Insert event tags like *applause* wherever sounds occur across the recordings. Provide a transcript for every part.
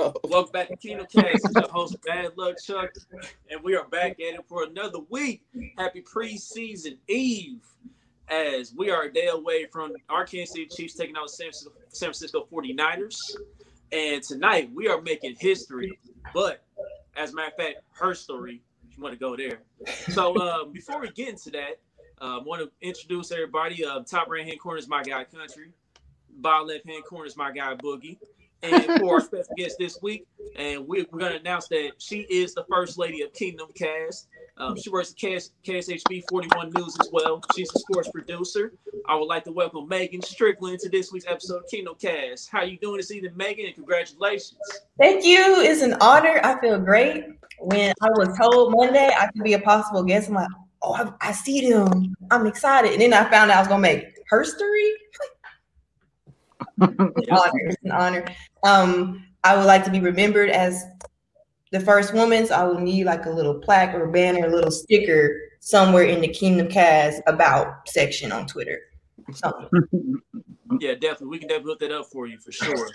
*laughs* Welcome back to Kingdom Kast. Your host, Bad Luck Chuck, and we are back at it for another week. Happy preseason eve, as we are a day away from our Kansas City Chiefs taking out San Francisco, San Francisco 49ers. And tonight we are making history, but as a matter of fact, her story, if you want to go there. So uh, *laughs* before we get into that, I um, want to introduce everybody. Uh, top right hand corner is my guy, Country. Bottom left hand corner is my guy, Boogie and for our special guest this week. And we, are going to announce that she is the first lady of Kingdom Kast. Um, she works at KS, KSHB 41 News as well. She's a sports producer. I would like to welcome Megan Strickland to this week's episode of Kingdom Kast. How you doing this evening, Megan? And congratulations. Thank you. It's an honor. I feel great. When I was told Monday I could be a possible guest, I'm like, oh, I, I see them. I'm excited. And then I found out I was going to make herstory. Honor. It's an honor. Um, I would like to be remembered as the first woman, so I will need like a little plaque or banner, a little sticker somewhere in the Kingdom Kast about section on Twitter. Something. *laughs* yeah, definitely. We can definitely look that up for you for sure.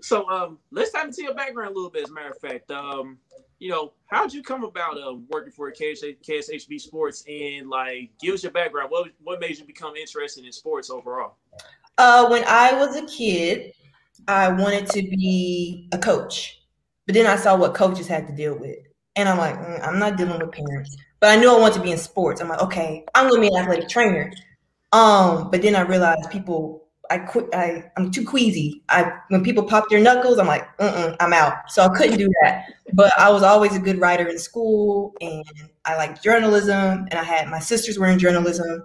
so um, let's dive into your background a little bit. As a matter of fact, um, you know, how'd you come about uh, working for KS- KSHB Sports and like give us your background? What what made you become interested in sports overall? Uh, when I was a kid, I wanted to be a coach, but then I saw what coaches had to deal with, and I'm like, mm, I'm not dealing with parents. But I knew I wanted to be in sports. I'm like, okay, I'm gonna be an athletic trainer. Um, but then I realized people, I quit. I I'm too queasy. I when people pop their knuckles, I'm like, mm I'm out. So I couldn't do that. But I was always a good writer in school, and I liked journalism, and I had my sisters were in journalism.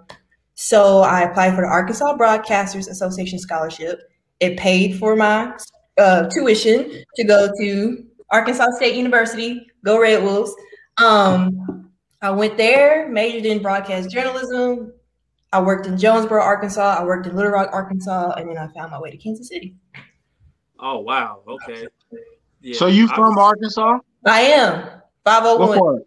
So I applied for the Arkansas Broadcasters Association scholarship. It paid for my uh, tuition to go to Arkansas State University. Go Red Wolves! Um, I went there, majored in broadcast journalism. I worked in Jonesboro, Arkansas. I worked in Little Rock, Arkansas, and then I found my way to Kansas City. Oh wow! Okay. Yeah. So you from Arkansas? I am. Five hundred one.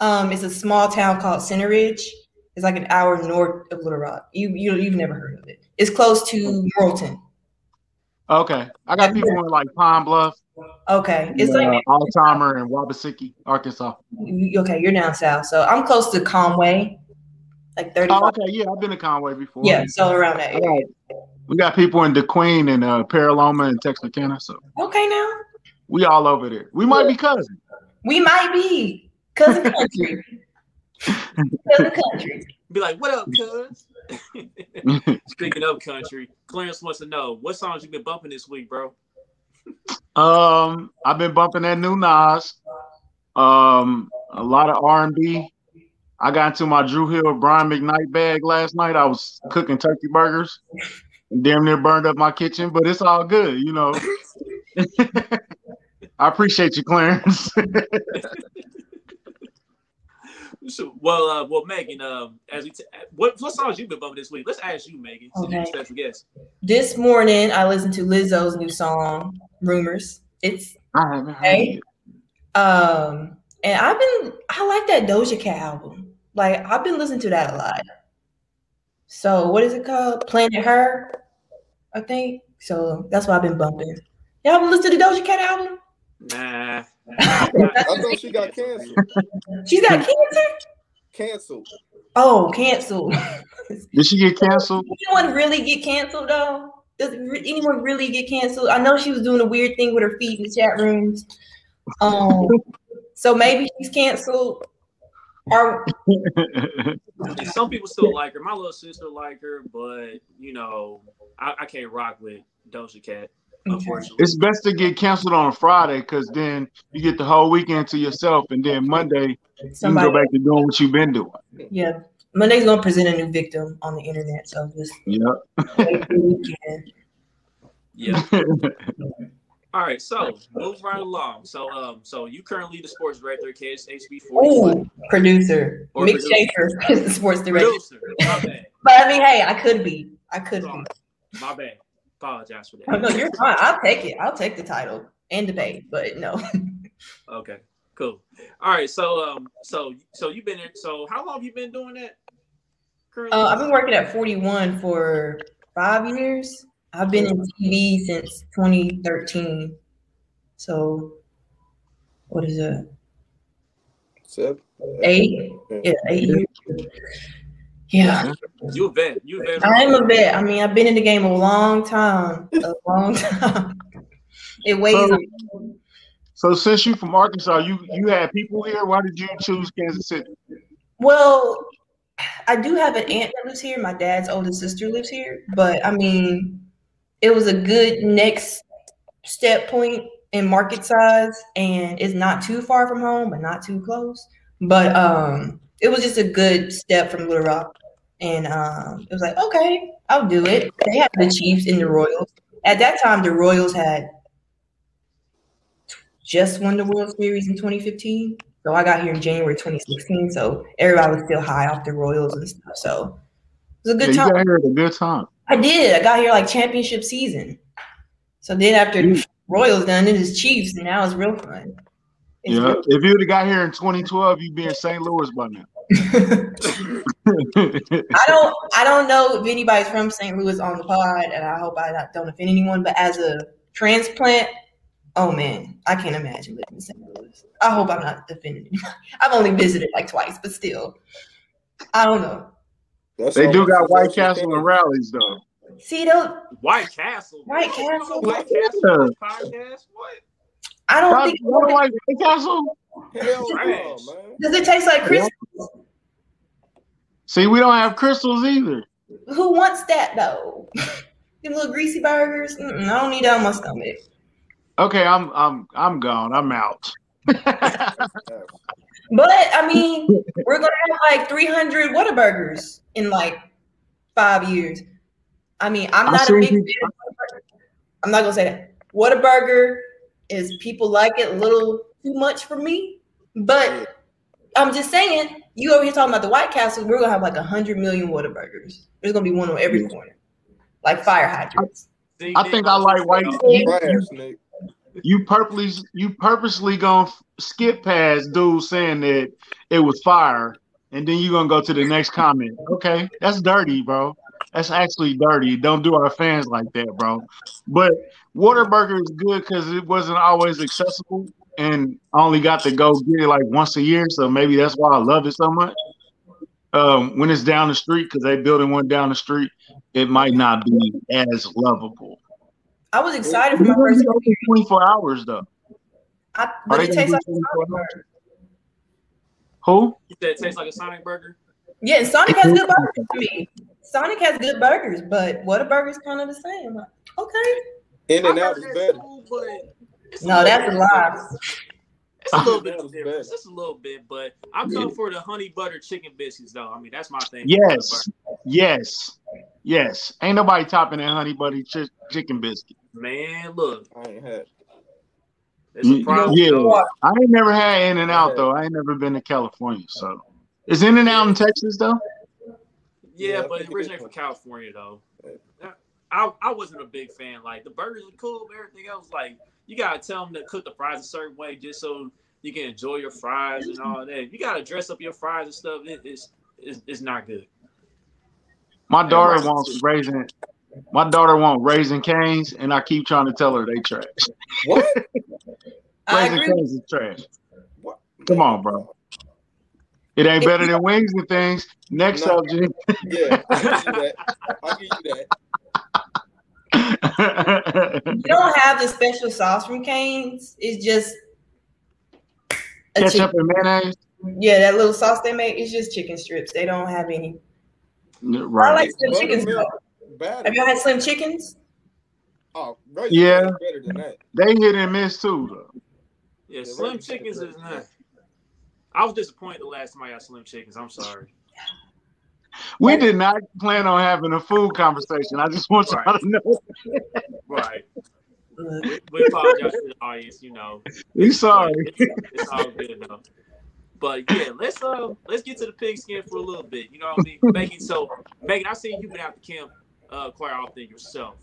Um, it's a small town called Center Ridge. It's like an hour north of Little Rock. You you you've never heard of it. It's close to Morrilton. Okay, I got people in like Pine Bluff. Okay, it's uh, like Altheimer and Wabbaseka, Arkansas. Okay, you're down south, so I'm close to Conway, like thirty. Oh, okay, yeah, I've been to Conway before. Yeah, so around that area. We got people in DeQueen and uh, Pearalhoma and Texarkana. So okay, now we all over there. We might be cousins. We might be cousin country *laughs* country. Be like, what up, cuz? *laughs* Speaking of country, Clarence wants to know what songs you been bumping this week, bro. Um, I've been bumping that new Nas. Um, a lot of R and B. I got into my Dru Hill Brian McKnight bag last night. I was cooking turkey burgers. Damn near burned up my kitchen, but it's all good, you know. *laughs* *laughs* I appreciate you, Clarence. So, well, uh, well, Megan, uh, as we t- what what songs you been bumping this week? Let's ask you, Megan, okay. special guest. This morning, I listened to Lizzo's new song, "Rumors." It's I haven't heard it. Um, and I've been I like that Doja Cat album. Like I've been listening to that a lot. So what is it called? Planet Her, I think. So that's what I've been bumping. Y'all been listening to the Doja Cat album? Nah. I thought she got canceled. She's got cancer? Canceled. Oh, canceled. *laughs* Did she get canceled? Did anyone really get canceled though? Does anyone really get canceled? I know she was doing a weird thing with her feet in the chat rooms. Um, so maybe she's canceled. Or some people still like her. My little sister like her, but you know, I, I can't rock with Doja Cat. Unfortunately, it's best to get canceled on a Friday because then you get the whole weekend to yourself, and then Monday Somebody, you can go back to doing what you've been doing. Yeah, Monday's gonna present a new victim on the internet, so just yeah. yeah. *laughs* All right, so move right along. So, um, so you currently the sports director at KSHB 41. producer. Or Mick Schaefer is the sports director. Producer, my bad. but I mean, hey, I could be. I could be. My bad apologize for that. Oh, no, you're fine. I'll take it. I'll take the title and debate, but no. *laughs* okay, cool. All right, so um, so so you've been in. So how long have you been doing that? Currently? Uh, I've been working at 41 for five years. I've been in TV since 2013. So, what is it? Seven. Eight? Yeah, eight years. Yeah, You a vet. You a vet. I am a vet. I mean, I've been in the game a long time. A long time. *laughs* It weighs So- on So since you're from Arkansas, you you had people here. Why did you choose Kansas City? Well, I do have an aunt that lives here. My dad's oldest sister lives here, but I mean, it was a good next step point in market size, and it's not too far from home, but not too close. But um, it was just a good step from Little Rock, and um, it was like, okay, I'll do it. They had the Chiefs and the Royals. At that time, the Royals had just won the World Series in 2015. So I got here in January 2016. So everybody was still high off the Royals and stuff. So it was a Yeah, good you time. got here at a good time. I did. I got here like championship season. So then after the Royals done, it is Chiefs, and now it's real fun. It's Yeah, real- if you'd have got here in 2012, you'd be in St. Louis by now. *laughs* I don't I don't know if anybody's from St. Louis on the pod, and I hope I not, don't offend anyone. But as a transplant, oh man, I can't imagine living in St. Louis. I hope I'm not offending anybody. *laughs* I've only visited like twice, but still, I don't know. That's they do got White Castle and Rally's though. See, those White Castle. White You don't Castle? White Castle on podcast. What? I don't Y'all- think. y'all don't like White Castle? Hell no, man. Does it taste like Krystals? See, we don't have Krystals either. Who wants that though? *laughs* Them little greasy burgers. Mm-mm, I don't need that on my stomach. Okay, I'm I'm I'm gone. I'm out. *laughs* But I mean, we're gonna have like 300 Whataburgers in like five years. I mean, I'm I not a big fan of I'm not gonna say that. Whataburger is people like it a little too much for me, but I'm just saying, you over here talking about the White Castle, we're gonna have like a hundred million Whataburgers. There's gonna be one on every corner, like fire hydrants. I think I like white. You, Trash, you purposely you purposely gonna skip past dude saying that it was fire, and then you're gonna go to the next comment. Okay, that's dirty, bro. That's actually dirty. Don't do our fans like that, bro. But Whataburger is good because it wasn't always accessible, and I only got to go get it like once a year. So maybe that's why I love it so much. Um, when it's down the street, because they building one down the street, it might not be as lovable. I was excited for my first. 24 hours though. I, Are but they it tastes like a Sonic burger. Who? You said it tastes like a Sonic burger. Yeah, Sonic has good burgers for me. Sonic has good burgers, but Whataburger's kind of the same. Like, okay. In and out is better. cool, No, that's a little lie. It's a little bit That of difference. Just a little bit, but I'm coming for the honey butter chicken biscuits, though. I mean, that's my thing. Yes, yes, yes. Ain't nobody topping that honey butter chi- chicken biscuit. Man, look, I ain't had. it's a problem. Yeah, though. I ain't never had In and Out though. I ain't never been to California, so is In and Out in Texas though? Yeah, Yeah, but think it originated from California though. I, I wasn't a big fan. Like the burgers are cool, but everything else, like you gotta tell them to cook the fries a certain way just so you can enjoy your fries and all that. You gotta dress up your fries and stuff. It, it's, it's it's not good. My daughter right. wants raisin. My daughter wants Raising Cane's, and I keep trying to tell her they trash. What? *laughs* Raising Cane's is trash. What? Come on, bro. It ain't better than wings and things. Next No. subject. Yeah, I'll give you that. I'll give you that. *laughs* Don't have the special sauce from Cane's. It's just Ketchup chicken. and mayonnaise. Yeah, that little sauce they make is just chicken strips. They don't have any. Right. I like slim chickens. Have y'all had slim chickens? Oh, right. Yeah. Better than that. They hit and miss too, though. Yeah, Yeah, Slim Chickens chickens is are not. I was disappointed the last time I got Slim Chickens. I'm sorry. We did not plan on having a food conversation. I just want y'all Right. to know. Right. We, we apologize to the audience. You know, We sorry. It's, it's all good though. But yeah, let's uh let's get to the pigskin for a little bit. You know what I mean, Megan. So Megan, I seen you've been out to camp uh quite often yourself.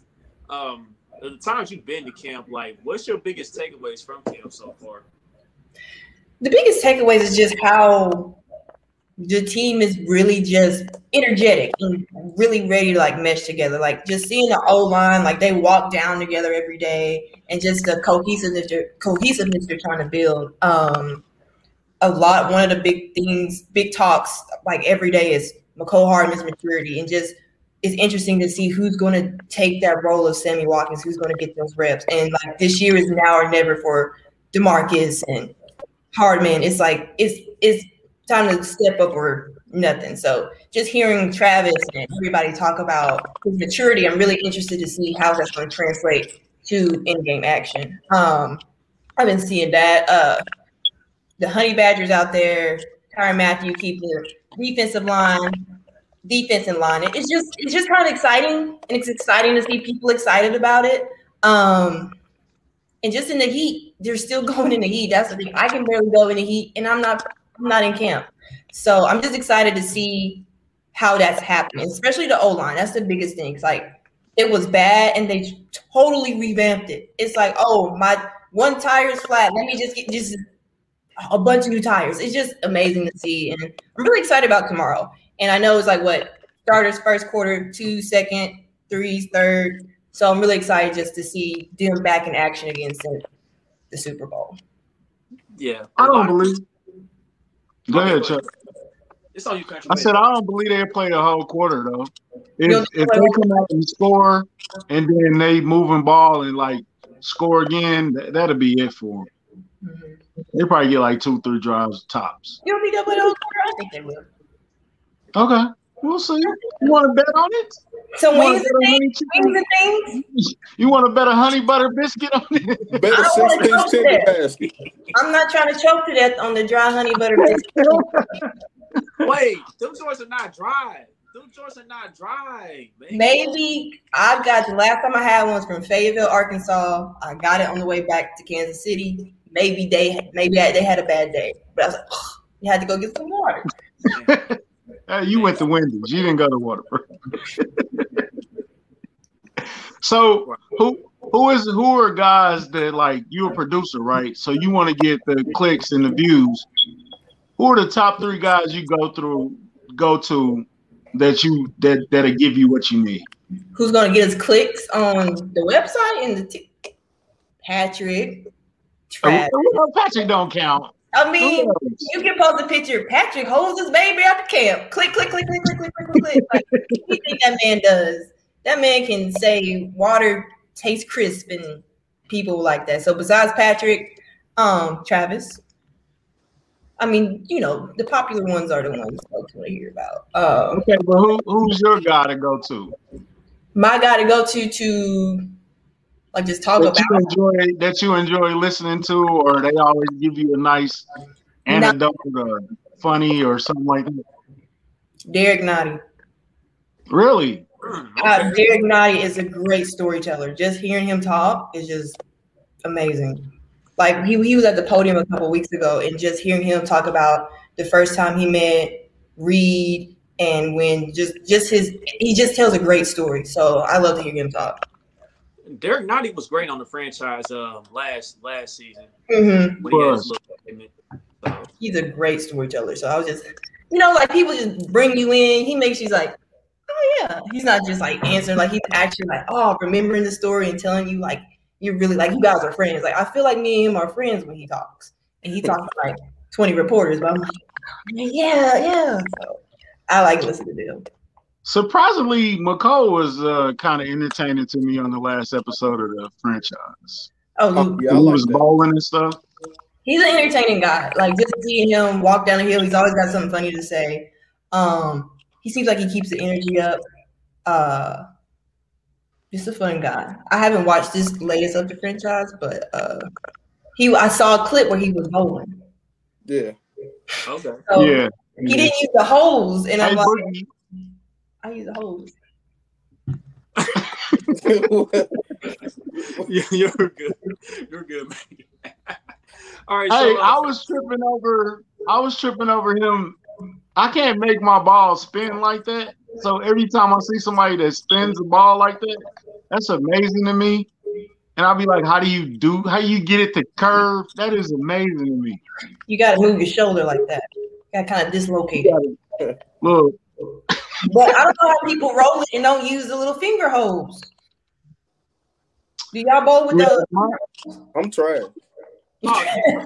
Um, the times you've been to camp, like, what's your biggest takeaways from camp so far? The biggest takeaways is just how the team is really just energetic and really ready to like mesh together. Like just seeing the O line, like they walk down together every day, and just the cohesiveness, cohesiveness they're trying to build. Um, a lot. One of the big things, big talks, like every day, is Mecole Hardman's maturity, and just it's interesting to see who's going to take that role of Sammy Watkins, who's going to get those reps. And like this year is now or never for Demarcus and Hardman. It's like it's it's time to step up or nothing. So just hearing Travis and everybody talk about his maturity, I'm really interested to see how that's going to translate to in-game action. Um, I've been seeing that. Uh, the Honey Badgers out there, Tyrann Mathieu keep the defensive line, defensive line. It's just it's just kind of exciting, and it's exciting to see people excited about it. Um, and just in the heat, they're still *laughs* going in the heat. That's the thing. I can barely go in the heat, and I'm not I'm not in camp. So I'm just excited to see how that's happening, especially the O line. That's the biggest thing. It's like it was bad and they totally revamped it. It's like, oh, my one tire is flat. Let me just get just a bunch of new tires. It's just amazing to see. And I'm really excited about tomorrow. And I know it's like what starters first quarter, two second, threes third. So I'm really excited just to see them back in action against the, the Super Bowl. Yeah. I don't believe. Go ahead, Chuck. It's on you, country. I said I don't believe they played a whole quarter though. If, don't if they come out and score, and then they moving ball and like score again, that, that'll be it for them. Mhm. They probably get like two, three drives tops. You don't think they'll play the whole quarter? I think they will. Okay, we'll see. You want to bet on it? So You want wings and a things, honey wings and things. You want to bet a honey butter biscuit on it? *laughs* Better I a don't wanna six go piece tender there. basket. I'm not trying to choke to death on the dry honey butter *laughs* biscuit. Wait, them joints are not dry. Them joints are not dry. Man. Maybe I've got the last time I had one was from Fayetteville, Arkansas. I got it on the way back to Kansas City. Maybe they maybe they had a bad day, but I was like, "Ugh, you had to go get some water. *laughs* Hey, you went to Wendy's. You didn't go to Waterford. *laughs* so who who is who are guys that like you're a producer, right? So you want to get the clicks and the views. Who are the top three guys you go through go to that you that that'll give you what you need? Who's gonna get us clicks on the website and the t- Patrick? Oh, Travis. Patrick don't count. I mean, you can post a picture. Patrick holds his baby at the camp. Click, click, click, click, click, click, click, click. Like, what do you think that man does? That man can say water tastes crisp and people like that. So besides Patrick, um, Travis. I mean, you know, the popular ones are the ones folks want to hear about. Um, okay, but who, who's your guy to go to? My guy to go to to like just talk That about you enjoy that you enjoy listening to, or they always give you a nice anecdote or funny or something like that. Derrick Nnadi. Really? Mm, Uh. Derrick Nnadi is a great storyteller. Just hearing him talk is just amazing. Like he, he was at the podium a couple weeks ago, and just hearing him talk about the first time he met Reid, and when just just his he just tells a great story. So I love to hear him talk. Derrick Nnadi was great on the franchise um, last last season. hmm he Was. his. So, He's a great storyteller. So I was just, you know, like people just bring you in. He makes you like, oh yeah. He's not just like answering. Like he's actually like, oh, remembering the story and telling you like you're really like you guys are friends. Like I feel like me and him are friends when he talks, and he talks to like 20 reporters. But I'm like, yeah, yeah. So I like listening to him. Surprisingly, Mecole was uh, kind of entertaining to me on the last episode of the franchise. Oh, Oh, yeah, he like was that. bowling and stuff. he's an entertaining guy. Like just seeing him walk down the hill, he's always got something funny to say. Um, he seems like he keeps the energy up. Uh, just a fun guy. I haven't watched this latest of the franchise, but uh, he I saw a clip where he was bowling. Yeah. okay. So yeah. he didn't use the hose, and I'm like, Boogie, I use a hose. *laughs* Yeah, you're good. You're good, man. *laughs* All right. hey, so, uh, I was tripping over. I was tripping over him. I can't make my ball spin like that. So every time I see somebody that spins the ball like that, that's amazing to me. And I'll be like, "How do you do? How you get it to curve? That is amazing to me." You got to move your shoulder like that. got kind of dislocated. Look, But I don't know how people roll it and don't use the little finger holes. Do y'all bowl with the? I'm trying. Yeah.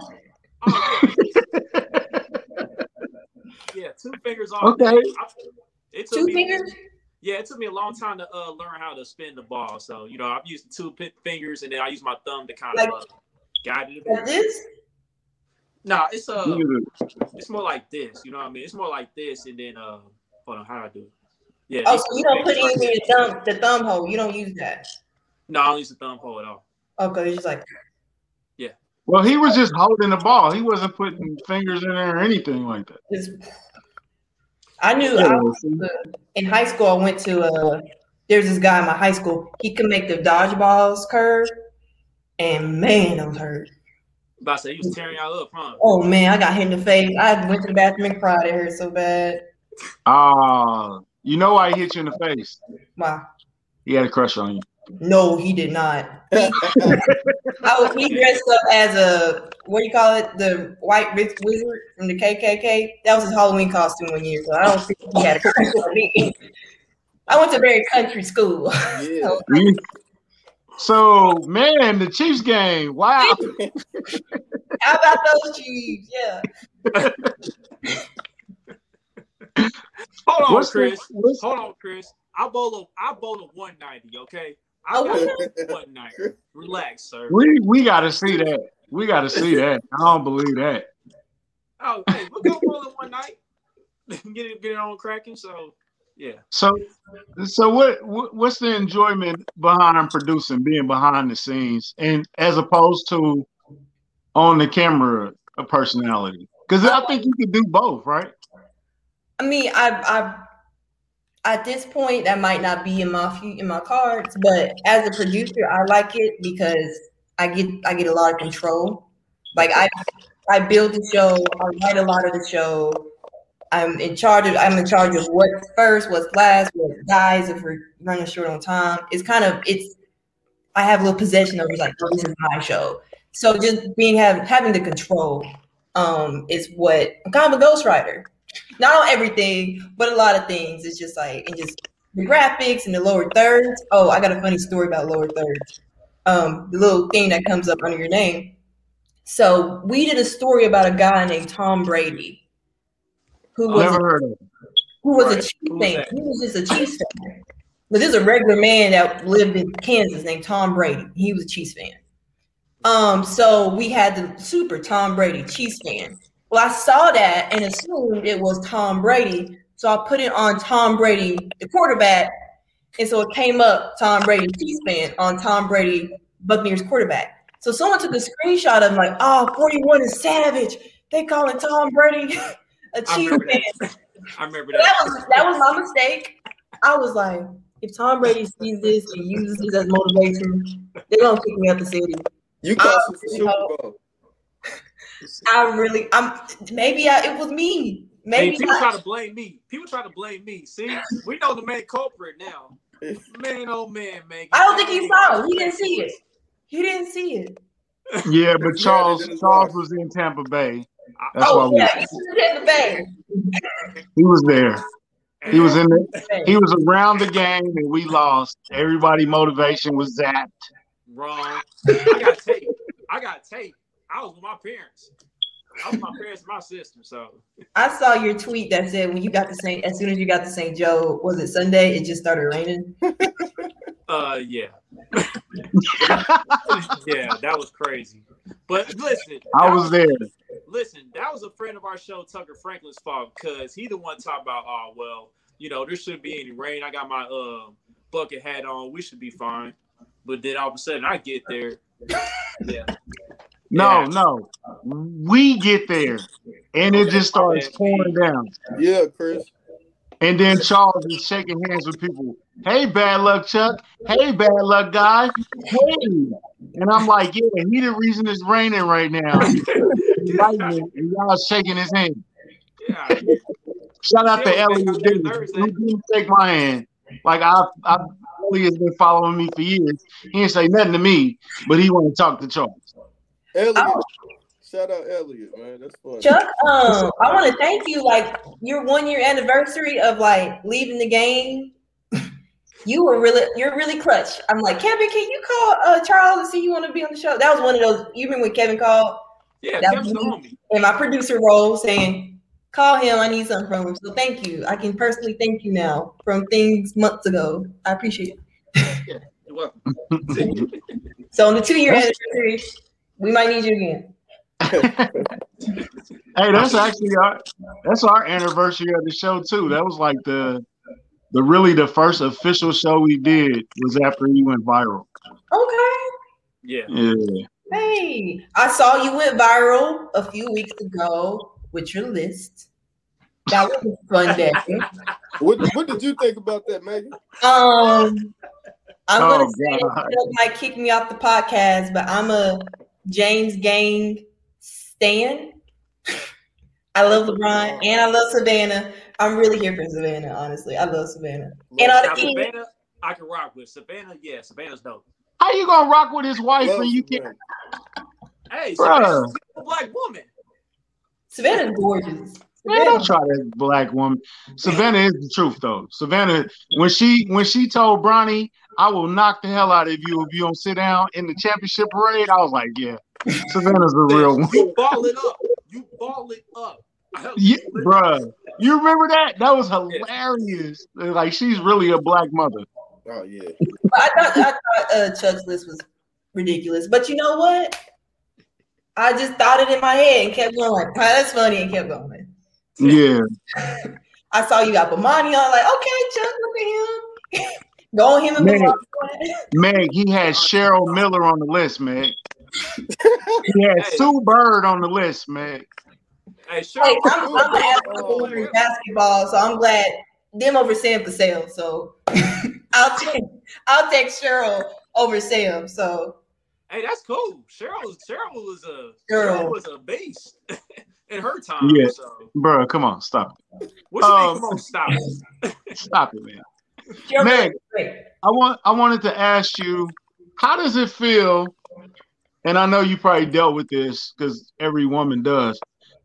Yeah. yeah, two fingers on. Okay. It took Two me, fingers? Yeah, it took me a long time to uh, learn how to spin the ball. So you know, I've used two pi- fingers, and then I use my thumb to kind of uh, guide it. Like this? Nah, it's uh, it's more like this. You know what I mean? It's more like this, and then uh, hold on, how do I do it? Yeah. Oh, so you don't put fingers it right in your thumb, the thumb hole. You don't use that. No, I don't use the thumb hole at all. Okay, it's just like Yeah. well, he was just holding the ball. He wasn't putting fingers in there or anything like that. this. I knew I was, uh, in high school. I went to uh There's this guy in my high school. He could make the dodgeballs curve, and man, I was hurt. About to say, he was tearing y'all up, huh? Oh man, I got hit in the face. I went to the bathroom and cried. It hurt so bad. Ah, you know why he hit you in the face? Wow. He had a crush on you. No, he did not. He, *laughs* I was, he dressed up as a what do you call it? The white Rick wizard from the KKK. That was his Halloween costume one year. So I don't think he had a crush on me. I went to a very country school. *laughs* yeah. So, man, the Chiefs game. Wow. *laughs* How about those Chiefs? Yeah. *laughs* Hold on, What's the- Chris. what's- Hold on, Chris. I bowl a I bowl a 190, okay? I got a 190. Relax, sir. We we got to see that. We got to see that. I don't believe that. Oh, hey, we'll go bowling one night. *laughs* get it get it on cracking. So yeah. So, so what, what what's the enjoyment behind producing, being behind the scenes, and as opposed to on the camera a personality? Because I think you can do both, right? I mean, I, I, at this point, that might not be in my few, in my cards, but as a producer, I like it because I get I get a lot of control. Like I, I build the show, I write a lot of the show. I'm in charge of I'm in charge of what's first, what's last, what dies if we're running short on time. It's kind of it's I have a little possession it, like oh, this is my show. So just being having having the control um is what I'm kind of a ghostwriter not on everything, but a lot of things. It's just like and just the graphics and the lower thirds. Oh, I got a funny story about lower thirds. Um, the little thing that comes up under your name. So we did a story about a guy named Tom Brady, who was Never heard of. It. who was a Right. Chiefs Who was fan. He was just a Chiefs fan. But this is a regular man that lived in Kansas named Tom Brady. He was a Chiefs fan. Um, so we had the super Tom Brady Chiefs fan. Well, I saw that and assumed it was Tom Brady. So I put it on Tom Brady, the quarterback. And so it came up Tom Brady Chiefs fan on Tom Brady Buccaneers quarterback. So someone took a screenshot of him like, oh, 41 is savage. They calling Tom Brady *laughs* a I Chiefs remember fan. that. *laughs* I remember that that. was that was my mistake. I was like, if Tom Brady sees this and uses this as motivation, they're gonna kick me out the city. You cost us um, the Super Bowl. I really, I'm maybe I, it was me. Hey, Maybe people I- try to blame me. People try to blame me. See, we know the main culprit now. Man, oh man, man. I don't think he saw it. He didn't see it. He didn't see it. Yeah, but Charles they did as Charles was in Tampa Bay. That's oh, why oh we, yeah, he was in the bay. he was there. He was in the, he was around the game and we lost. Everybody motivation was zapped. wrong. I got tape. I got tape. I was with my parents. I was with my parents and my sister. So I saw your tweet that said when you got to St. as soon as you got to St. Joe, was it Sunday? It just started raining. uh yeah. *laughs* yeah, that was crazy. But listen, I that was there. listen, that was a friend of our show, Tucker Franklin's fault, because he the one talking about, oh well, you know, there shouldn't be any rain. I got my uh bucket hat on, we should be fine. But then all of a sudden I get there. Yeah. No, Yeah. no. We get there and it just starts pouring down. Yeah, Chris. And then Charles is shaking hands with people. Hey, bad luck, Chuck. Hey, bad luck, guy. Hey. And I'm like, yeah, he the reason it's raining right now. *laughs* And y'all shaking his hand. yeah. Shout out to Elliot Thursday. Davis. He didn't shake my hand. Like I, I, Elliot has been following me for years. He didn't say nothing to me, but he want to talk to Charles. Elliot, Oh. Shout out Elliot, man. That's fun. Chuck, um, I want to thank you. Like your one year anniversary of like leaving the game. You were really, you're really clutch. I'm like, Kevin, can you call uh, Charles and see you want to be on the show? That was one of those. You remember when Kevin called Yeah, That Kevin's was- homie. in my producer role, saying, "Call him. I need something from him." So thank you. I can personally thank you now from things months ago. I appreciate it. yeah, You're welcome. *laughs* *laughs* So on the two year anniversary, we might need you again. *laughs* Hey, that's actually our that's our anniversary of the show too. That was like the the really the first official show we did was after you went viral. Okay. Yeah. Yeah. Hey, I saw you went viral a few weeks ago with your list. That was a fun day. *laughs* What, what did you think about that, Megan? Um, I'm Oh, gonna say God. it might kick me off the podcast, but I'm a James Gang stan. I love LeBron oh. and I love Savannah. I'm really here for Savannah, honestly. I love Savannah. And all the kids. Savannah, I can rock with Savannah. Yeah, Savannah's dope. How you gonna rock with his wife Love when you can't? Hey, Bruh. Savannah's a black woman. Savannah's gorgeous. Man, don't try that black woman. Savannah is the truth though. Savannah, when she when she told Bronny, I will knock the hell out of you if you don't sit down in the championship parade, I was like, yeah, Savannah's the real one. You ball it up. You ball it up. Yeah, bruh. You remember that? That was hilarious. Like she's really a black mother. Oh yeah. I thought, I thought uh, Chuck's list was ridiculous. But you know what? I just thought it in my head and kept going. "Ah, that's funny and kept going. Yeah. *laughs* I saw you got Bomani on. Like, okay, Chuck, look at him. *laughs* Go on him and Man. Bomani. Meg, he had Cheryl Miller on the list, Meg. He had Sue Bird on the list, Meg. Hey, sure. Hey, I'm, I'm an absolute woman basketball, so I'm glad them over Sam Cassell. So *laughs* I'll take I'll take Cheryl over Sam. So Hey, that's cool. Cheryl, Cheryl was a Girl. Cheryl was a beast in her time. Yeah. So Bruh, come on, stop what you Um, mean? Come on, stop. it. it. *laughs* Stop it, man. Cheryl Meg. great. I want I wanted to ask you, how does it feel? And I know you probably dealt with this because every woman does.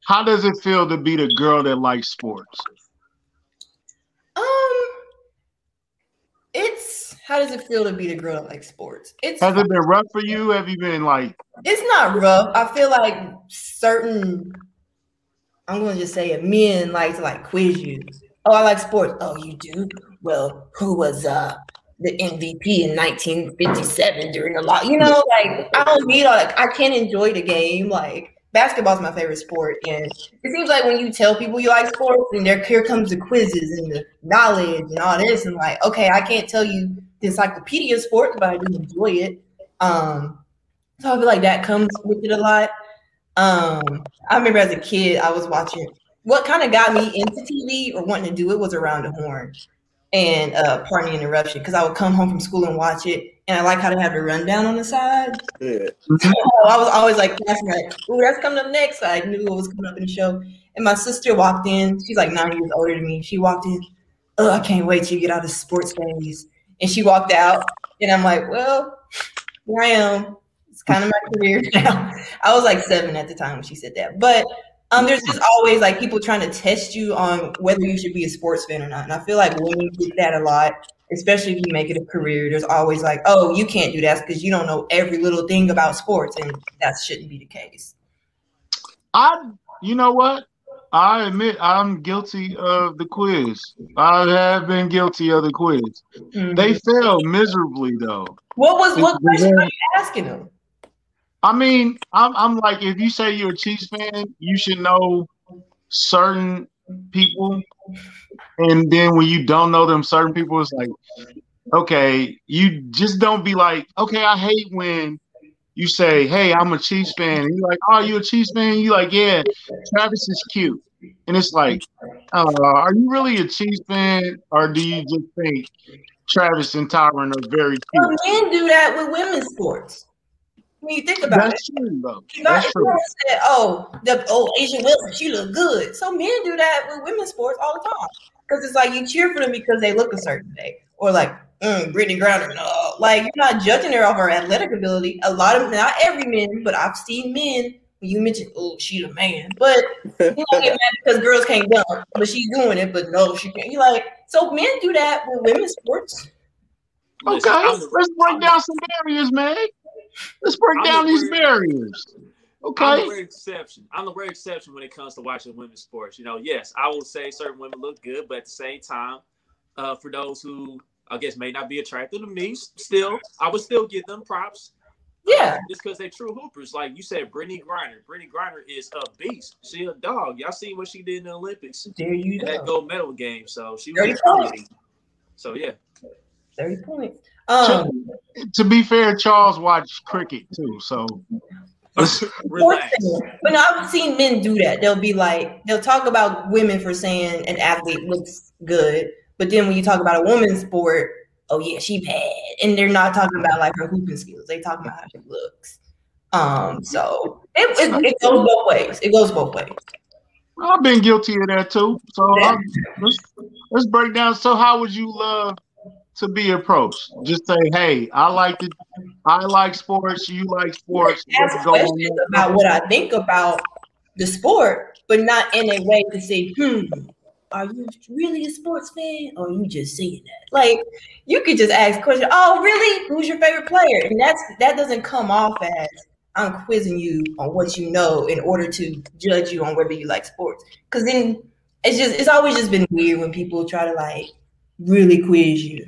How does it feel to be the girl that likes sports? Um, it's how does it feel to be the girl that likes sports? It's Has it been rough for you? Have you been like, it's not rough. I feel like certain I'm gonna just say it, men like to like quiz you. Oh, I like sports. Oh, you do? Well, who was uh the MVP in 1957 during the law? You know, like I don't need all that. I can't enjoy the game. Like basketball's my favorite sport, and it seems like when you tell people you like sports, and there here comes the quizzes and the knowledge and all this, and like, okay, I can't tell you the encyclopedia sports, but I do enjoy it. Um, so I feel like that comes with it a lot. Um, I remember as a kid, I was watching. What kind of got me into TV or wanting to do it was around the horn and uh, Pardon the Interruption because I would come home from school and watch it, and I like how they have the rundown on the side. Yeah. So I was always like, like, "Ooh, that's coming up next." I knew what was coming up in the show. And my sister walked in. She's like nine years older than me. She walked in. Oh, I can't wait to get out of sports phase. And she walked out, and I'm like, "Well, here I am. Kind of my career *laughs* now." I was like seven at the time when she said that, but um, there's just always like people trying to test you on whether you should be a sports fan or not. And I feel like women get that a lot, especially if you make it a career. There's always like, oh, you can't do that because you don't know every little thing about sports, and that shouldn't be the case. I, you know what? I admit I'm guilty of the quiz. I have been guilty of the quiz. Mhm. They failed miserably though. what was what question are you asking them? I mean, I'm I'm like, if you say you're a Chiefs fan, you should know certain people, and then when you don't know them certain people, it's like, okay, you just don't be like, okay, I hate when you say, hey, I'm a Chiefs fan, and you're like, oh, you a Chiefs fan? You like, yeah, Travis is cute, and it's like, uh, are you really a Chiefs fan, or do you just think Travis and Tyrann are very Well, cute? men do that with women's sports. When you think about it, true, though. You That's true. said, "Oh, the oh A'ja Wilson, she look good." So men do that with women's sports all the time because it's like you cheer for them because they look a certain way, or like mm, Brittney Griner. No, like you're not judging her off her athletic ability. A lot of not every men, but I've seen men you mentioned, oh, she the man, but you don't get *laughs* mad because girls can't dunk, but she's doing it, but no, she can't. You like, so men do that with women's sports. Okay, I'm let's break down some barriers, man. Let's break I'm down these barriers. I'm Okay. the rare exception. I'm the rare exception when it comes to watching women's sports. You know, yes, I will say certain women look good, but at the same time, uh, for those who I guess may not be attracted to me, still, I would still give them props. Yeah. Uh, just because they true hoopers. Like you said, Brittney Griner. Brittney Griner is a beast. She a dog. Y'all seen what she did in the Olympics There you in that gold medal game. So she was go. So yeah. 30 points. Um, To be fair, Charles watched cricket too, so let's- *laughs* Relax. But no, I've seen men do that. They'll be like, they'll talk about women for saying an athlete looks good, but then when you talk about a woman's sport, oh yeah, she bad, and they're not talking about like her hooping skills. They talking about how she looks. Um, so it, it, it goes both ways. It goes both ways. I've been guilty of that too. So Yeah. let's let's break down. So how would you love to be approached? Just say, hey, I like it. I like sports. You like sports. Ask Let's on questions about what I think about the sport, but not in a way to say, hmm, are you really a sports fan or are you just saying that? Like you could just ask questions, oh really? Who's your favorite player? And that's that doesn't come off as I'm quizzing you on what you know in order to judge you on whether you like sports. Cause then it's just it's always just been weird when people try to like really quiz you.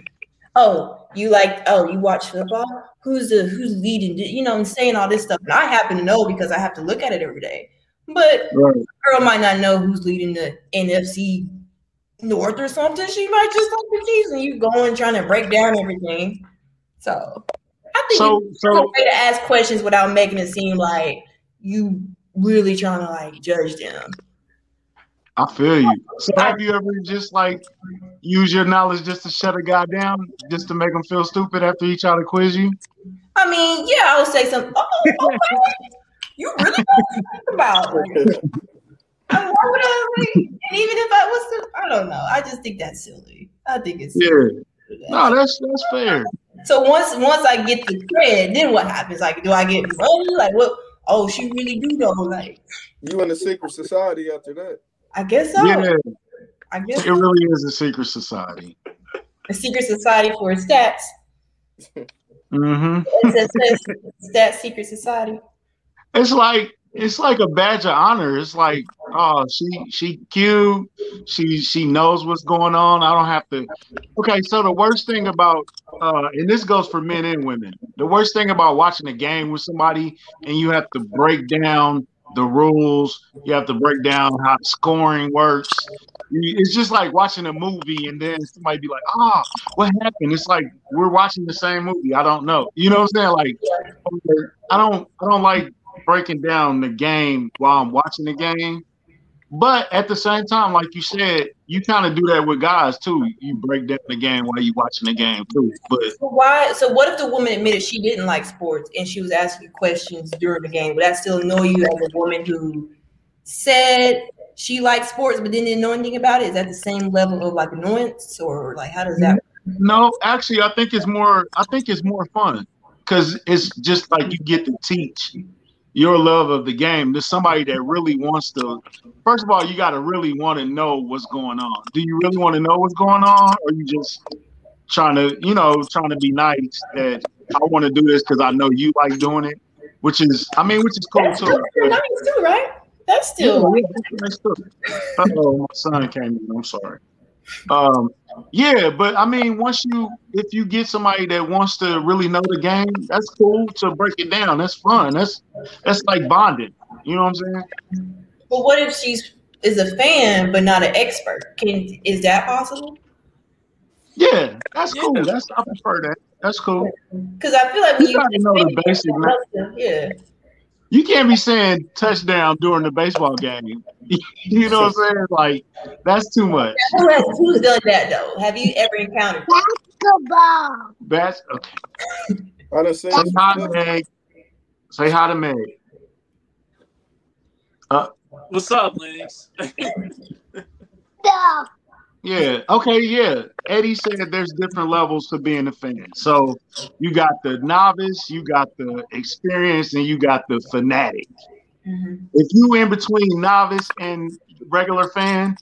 Oh, you like oh, you watch football? Who's the who's leading? You know, I'm saying all this stuff, and I happen to know because I have to look at it every day. But Right. girl might not know who's leading the NFC North or something. She might just like the Chiefs, and you going trying to break down everything. So I think So it's a so way to ask questions without making it seem like you really trying to like judge them. I feel you. So have you ever just like use your knowledge just to shut a guy down, just to make him feel stupid after he try to quiz you? I mean, yeah, I would say something. Oh, okay. you really know what about. *laughs* I mean, why would I, like, and even if I was, to, I don't know. I just think that's silly. I think it's Yeah. silly. to. No, that's that's fair. So once once I get the cred, then what happens? Like, do I get money? Like, what? Oh, she really do know. Like, You in a secret society after that? I guess so. Yeah, I guess it really is a secret society. a secret society for stats. Mm-hmm. Stats secret society. It's like it's like a badge of honor. It's like, oh, she she cute. She she knows what's going on. I don't have to. Okay, so the worst thing about uh, and this goes for men and women. The worst thing about watching a game with somebody and you have to break down the rules. You have to break down how scoring works. It's just like watching a movie and then somebody be like, "Ah, what happened?" It's like we're watching the same movie. I don't know. You know what I'm saying? Like, I don't I don't like breaking down the game while I'm watching the game. But at the same time, like you said, you kind of do that with guys too. You break down the game while you're watching the game too. But So why? So what if the woman admitted she didn't like sports and she was asking questions during the game? Would that still annoy you as a woman who said she liked sports but then didn't know anything about it? Is that the same level of like annoyance, or like how does that? no, actually, I think it's more. I think it's more fun because it's just like you get to teach your love of the game to somebody that really wants to. First of all, you got to really want to know what's going on. Do you really want to know what's going on, or you just trying to, you know, trying to be nice that I want to do this because I know you like doing it, which is, I mean, which is cool That's still too. nice too, right? That's Yeah, still yeah, that's true. Uh-oh, my son came in. I'm sorry. Um, yeah, but I mean, once you if you get somebody that wants to really know the game, that's cool to break it down. That's fun. That's that's like bonding. You know what I'm saying? But what if she's is a fan but not an expert? Can is that possible? Yeah, that's Yeah. cool. That's I prefer that. That's cool. Because I feel like when You you gotta know the basic. man. yeah. You can't be saying touchdown during the baseball game. *laughs* you know what I'm saying? Like that's too much. Who has who's done that though? Have you ever encountered? That's okay. I done seen Say some hi to stuff. Meg. Say hi to Meg. Uh, What's up, Lennox? Yeah. Okay. Yeah. Eddie said there's different levels to being a fan. So you got the novice, you got the experienced, and you got the fanatic. Mhm. If you in between novice and regular fan,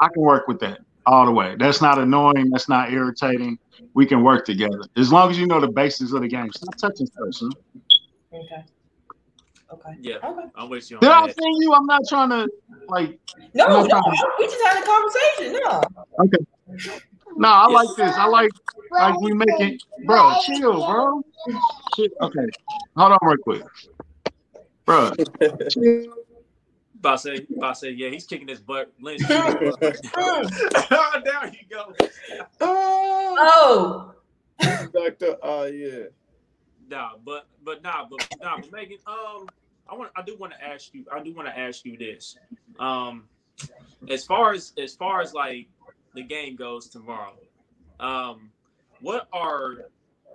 I can work with that all the way. That's not annoying. That's not irritating. We can work together as long as you know the basics of the game. Stop touching stuff. son. Okay. Okay. Yeah, Okay. I'm with you on Did I that. offend you? I'm not trying to like. No, No no, problem. we just had a conversation. No. Okay. No, I like this. I like like we make it, bro. Chill, bro. Chill. Okay, hold on real quick, bro. Chill. About say, about say, yeah, he's kicking his butt. Lynch kicking his butt. There you go. oh, Oh. Doctor. Oh yeah. Nah, but but nah, but nah, but Megan, um, I want I do want to ask you, I do want to ask you this. Um, as far as as far as like the game goes tomorrow, um, what are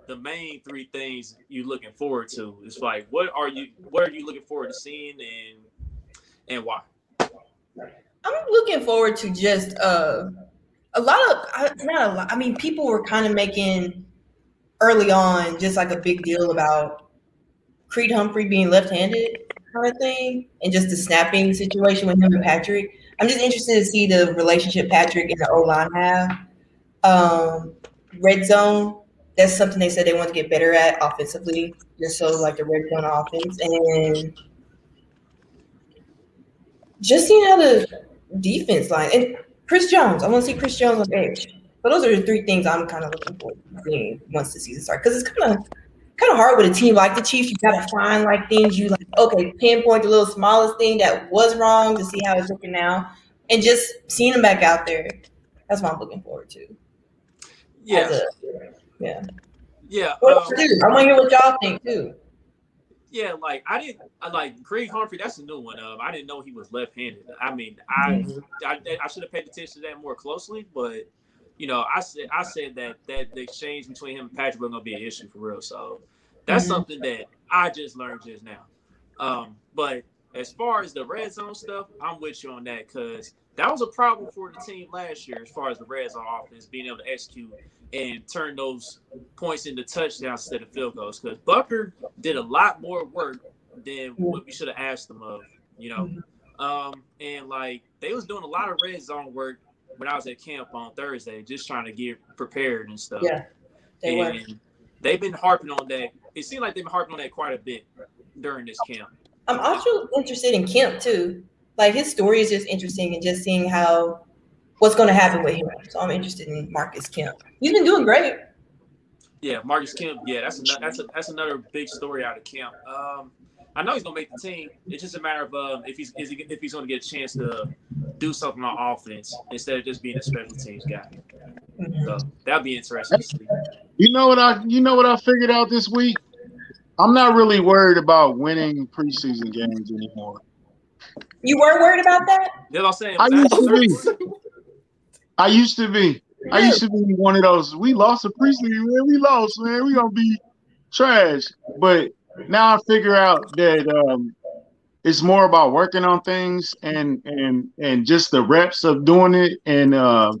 the main three things you're looking forward to? It's like what are you what are you looking forward to seeing and and why? I'm looking forward to just uh, a lot of not a lot. I mean, people were kind of making early on just like a big deal about Creed Humphrey being left-handed kind of thing, and just the snapping situation with him and Patrick. I'm just interested to see the relationship Patrick and the O line have. Um, red zone. That's something they said they want to get better at offensively, just so like the red zone offense and just seeing how the defense line and Chris Jones. I want to see Chris Jones on edge. But those are the three things I'm kind of looking for to seeing once the season starts. Because it's kind of kind of hard with a team like the Chiefs. You got to find like things you like. Okay, pinpoint the little smallest thing that was wrong to see how it's looking now, and just seeing them back out there. That's what I'm looking forward to. Yeah, a- yeah. yeah. What um. I want to hear what y'all think too. Yeah, like I didn't I like Creed Humphrey. That's a new one. Um, I didn't know he was left-handed. I mean, I I, I should have paid attention to that more closely, but you know, I said I said that that the exchange between him and Patrick was gonna be an issue for real. So that's Mhm. something that I just learned just now. Um, but as far as the red zone stuff, I'm with you on that because that was a problem for the team last year as far as the red zone offense being able to execute and turn those points into touchdowns instead of field goals. Because Butker did a lot more work than what we should have asked him of, you know. Um, and like they was doing a lot of red zone work when I was at camp on Thursday, just trying to get prepared and stuff. Yeah, they were. and they've been harping on that. It seemed like they've been harping on that quite a bit during this camp. I'm also interested in Kemp too. Like his story is just interesting and just seeing how what's going to happen with him. So I'm interested in Marcus Kemp. He's been doing great. Yeah, Marcus Kemp. Yeah, that's another that's a, that's another big story out of camp. Um, I know he's gonna make the team. It's just a matter of um, if he's is he, if he's gonna get a chance to do something on offense instead of just being a special teams guy. So that'd be interesting. To see. You know what I? You know what I figured out this week? I'm not really worried about winning preseason games anymore. You were worried about that? That's what I'm saying. I used to be. I used to be. I used to be one of those. We lost a preseason, man. We lost, man. We gonna be trash. But now I figure out that um, it's more about working on things and and and just the reps of doing it and uh,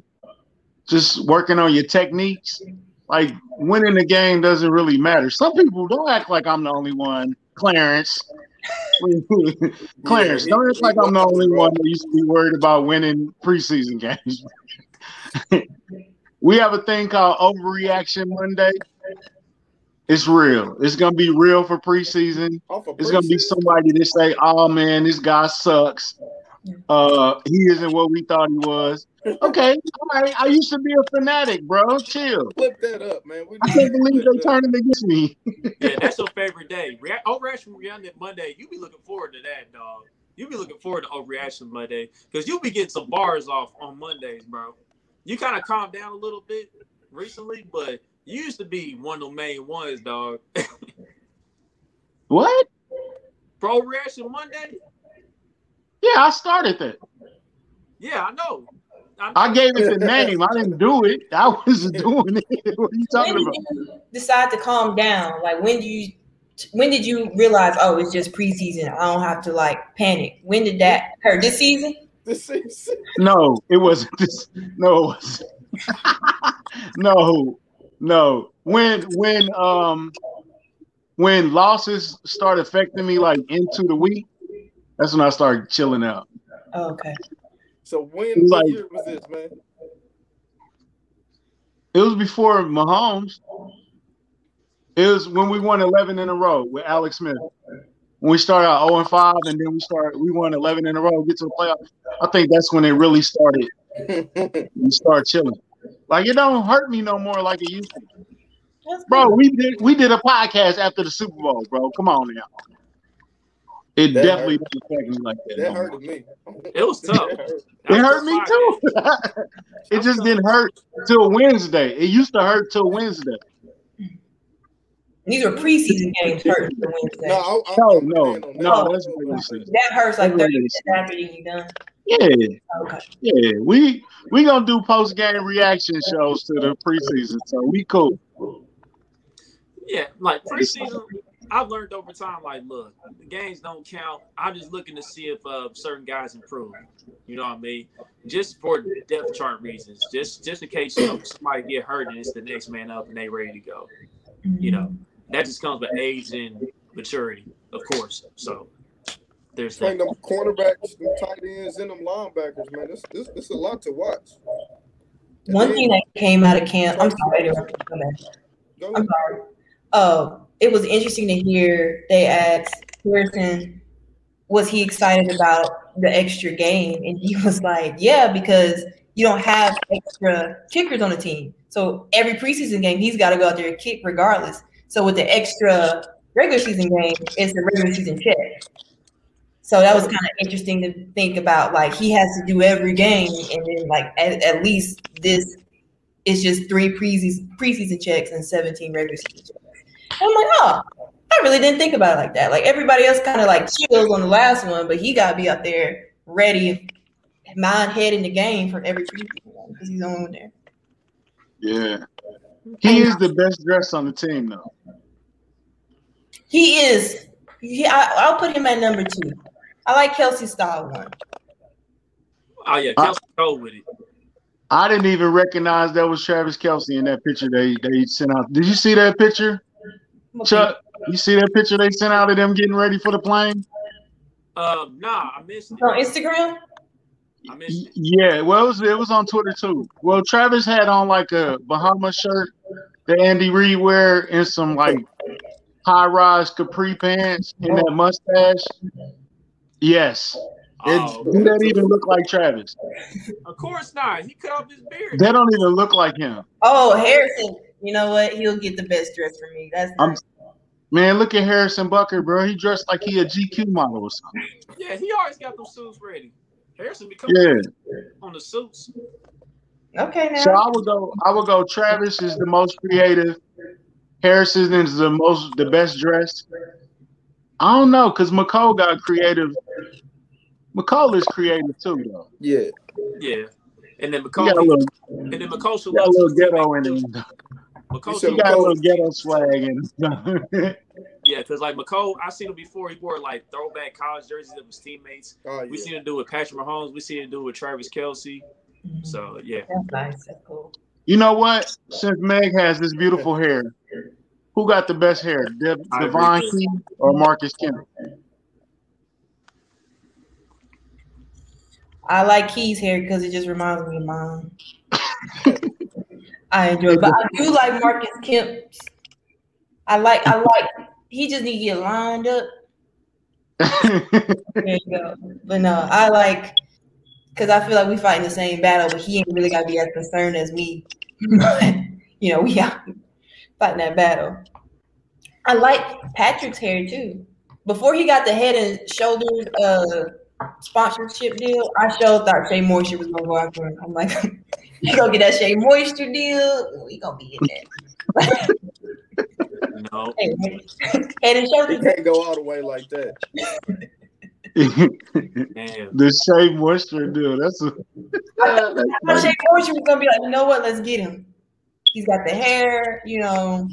just working on your techniques. Like winning the game doesn't really matter. Some people don't act like I'm the only one. Clarence, *laughs* Clarence, don't act like I'm the only one that used to be worried about winning preseason games. *laughs* we have a thing called overreaction Monday. It's real. It's gonna be real for preseason. Off of It's gonna be somebody that say, "Oh man, this guy sucks. Uh, he isn't what we thought he was." Okay, all right. I used to be a fanatic, bro. Chill. Flip that up, man. I can't believe they flip that up. turned it against me. Yeah, that's your favorite day. Rea- Overreaction Reaction Monday. You be looking forward to that, dog. You be looking forward to Overreaction Monday because you be getting some bars off on Mondays, bro. You kind of calmed down a little bit recently, but you used to be one of the main ones, dog. What? Pro Reaction Monday. Yeah, I started that. Yeah, I know. I, I gave it the name. I didn't do it. I wasn't *laughs* doing it. *laughs* What are you When talking did about? you decide to calm down? Like when do you when did you realize, oh, it's just preseason. I don't have to like panic. When did that occur? This season? This season. No, it wasn't this. *laughs* No, it wasn't. no, no. When when um when losses start affecting me like into the week, That's when I start chilling out. Oh, okay. So when It was like- year was this, man? It was before Mahomes. It was when we won 11 in a row with Alex Smith. When we started out 0 and 5, and then we started, we won 11 in a row, get to the playoffs. I think that's when it really started. *laughs* We start chilling. Like it don't hurt me no more like it used to. That's Bro, cool. we did we did a podcast after the Super Bowl, bro. Come on now. It That definitely hurt. doesn't affect me like that. that no more. me. It was tough. *laughs* That hurt. It hurt me too. *laughs* it just didn't hurt till Wednesday. It used to hurt till Wednesday. These are preseason games hurt for Wednesday. No, I, I, No, I'm no, no, that. that's regular. That hurts like That's 30 minutes after you done. Yeah, Okay. yeah. We we gonna do post game reaction shows to the preseason, so we cool. Yeah, like preseason, I've learned over time. Like, look, the games don't count. I'm just looking to see if uh, certain guys improve. You know what I mean? Just for depth chart reasons. Just just in case you know somebody get hurt and it's the next man up and they ready to go. You know, that just comes with age and maturity, of course. So there's Train that. them cornerbacks, them tight ends, and them linebackers, man. This this this is a lot to watch. And One then- thing that came out of camp, I'm sorry, I interrupted you. Come back. Go I'm sorry. Uh, it was interesting to hear they asked Pearson, was he excited about the extra game? And he was like, yeah, because you don't have extra kickers on the team. So every preseason game, he's got to go out there and kick regardless. So with the extra regular season game, it's the regular season check. So that was kind of interesting to think about. Like he has to do every game, and then like at, at least this is just three preseason preseason checks and 17 regular season checks. And I'm like, oh, I really didn't think about it like that. Like everybody else kind of like chills on the last one, but he got to be out there ready, mind head in the game for every preseason one because he's the only one there. Yeah, he is uh, the best dressed on the team, though. He is. He, I, I'll put him at number two. I like Kelce style one. Oh yeah, Kelce Cole with it. I didn't even recognize that was Travis Kelce in that picture they they sent out. Did you see that picture, Chuck? You see that picture they sent out of them getting ready for the plane? Um, nah, I missed it. On Instagram, I missed it. Yeah, well, it was, it was on Twitter too. Well, Travis had on like a Bahama shirt that Andy Reid wear and some like high rise capri pants and that mustache. Yes, it, Oh, do that even look like Travis? of course not. He cut off his beard. That don't even look like him. oh Harrison, you know what? He'll get the best dress for me. That's I'm- nice. Man, look at Harrison Butker, bro. He dressed like he a GQ model or something. Yeah, he always got those suits ready. Harrison be coming Yeah. on the suits. okay now. So I would go. I would go. Travis is the most creative. Harrison is the most, the best dressed. I don't know, cause Mecole got creative. Mecole is creative too, though. Yeah. Yeah, and then He Mecole, little, and then Mecole should got a little ghetto in him. Mecole You should He said got a little ghetto swag in him. *laughs* Yeah, because like Mecole, I seen him before. He wore like throwback college jerseys of his teammates. Oh, We seen him do it with Patrick Mahomes. We seen him do it with Travis Kelce. So yeah, That's nice. That's cool. you know what? Since Meg has this beautiful hair, who got the best hair, De- Devon with Key or Marcus Kemp? I like Key's hair because it just reminds me of mine. I enjoy, it. but I do like Marcus Kemp's. I like. I like. He just need to get lined up. *laughs* There you go. But no, I like because I feel like we fighting the same battle, but he ain't really got to be as concerned as me. *laughs* you know, we out fighting that battle. I like Patrick's hair too. Before he got the head and shoulders uh sponsorship deal, I sure thought Shea Moisture was gonna go after him. I'm like, *laughs* you gonna get that Shea Moisture deal? We gonna be in there. no, Hey, head and He shoulders. can't go all the way like that. damn. the Shea Moisture deal. That's a I thought Shea Moisture was gonna be like, you know what? Let's get him. He's got the hair, you know.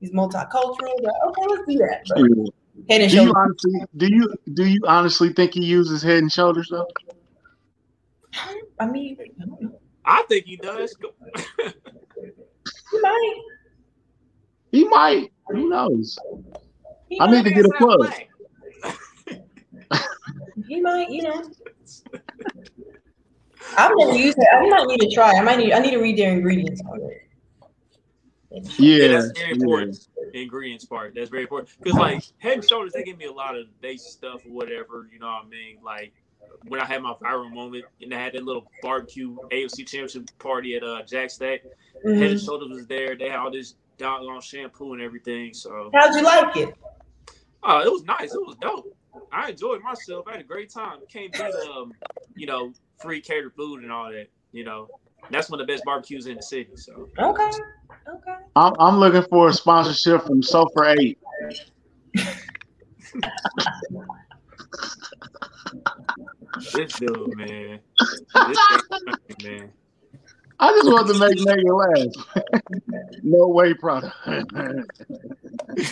He's multicultural. But okay, let's do that. But head and Do you shoulders. honestly do you do you honestly think he uses head and shoulders though? I mean, I. I think he does. He might. He might. Who knows? He I need to get a That's plug. black. You might, you know. I'm gonna use it. I might need to try. I might need. I need to read their ingredients on it. Yeah, that's very important. Ingredients part. That's very important. Because like Head and Shoulders, they give me a lot of base stuff or whatever. You know what I mean? Like when I had my viral moment and I had that little barbecue AFC championship party at uh Jack Stack. Head and Mhm. Shoulders was there. They had all this doggone shampoo and everything. So How'd you like it? uh, it was nice. It was dope. I enjoyed myself. I had a great time. Can't beat um, you know, free catered food and all that. You know, that's one of the best barbecues in the city. So Okay. Okay. I'm, I'm looking for a sponsorship from Sulfur Eight. this dude, man, this *laughs* dude, man. I just want to make Megan laugh. *laughs* no way, product. *laughs*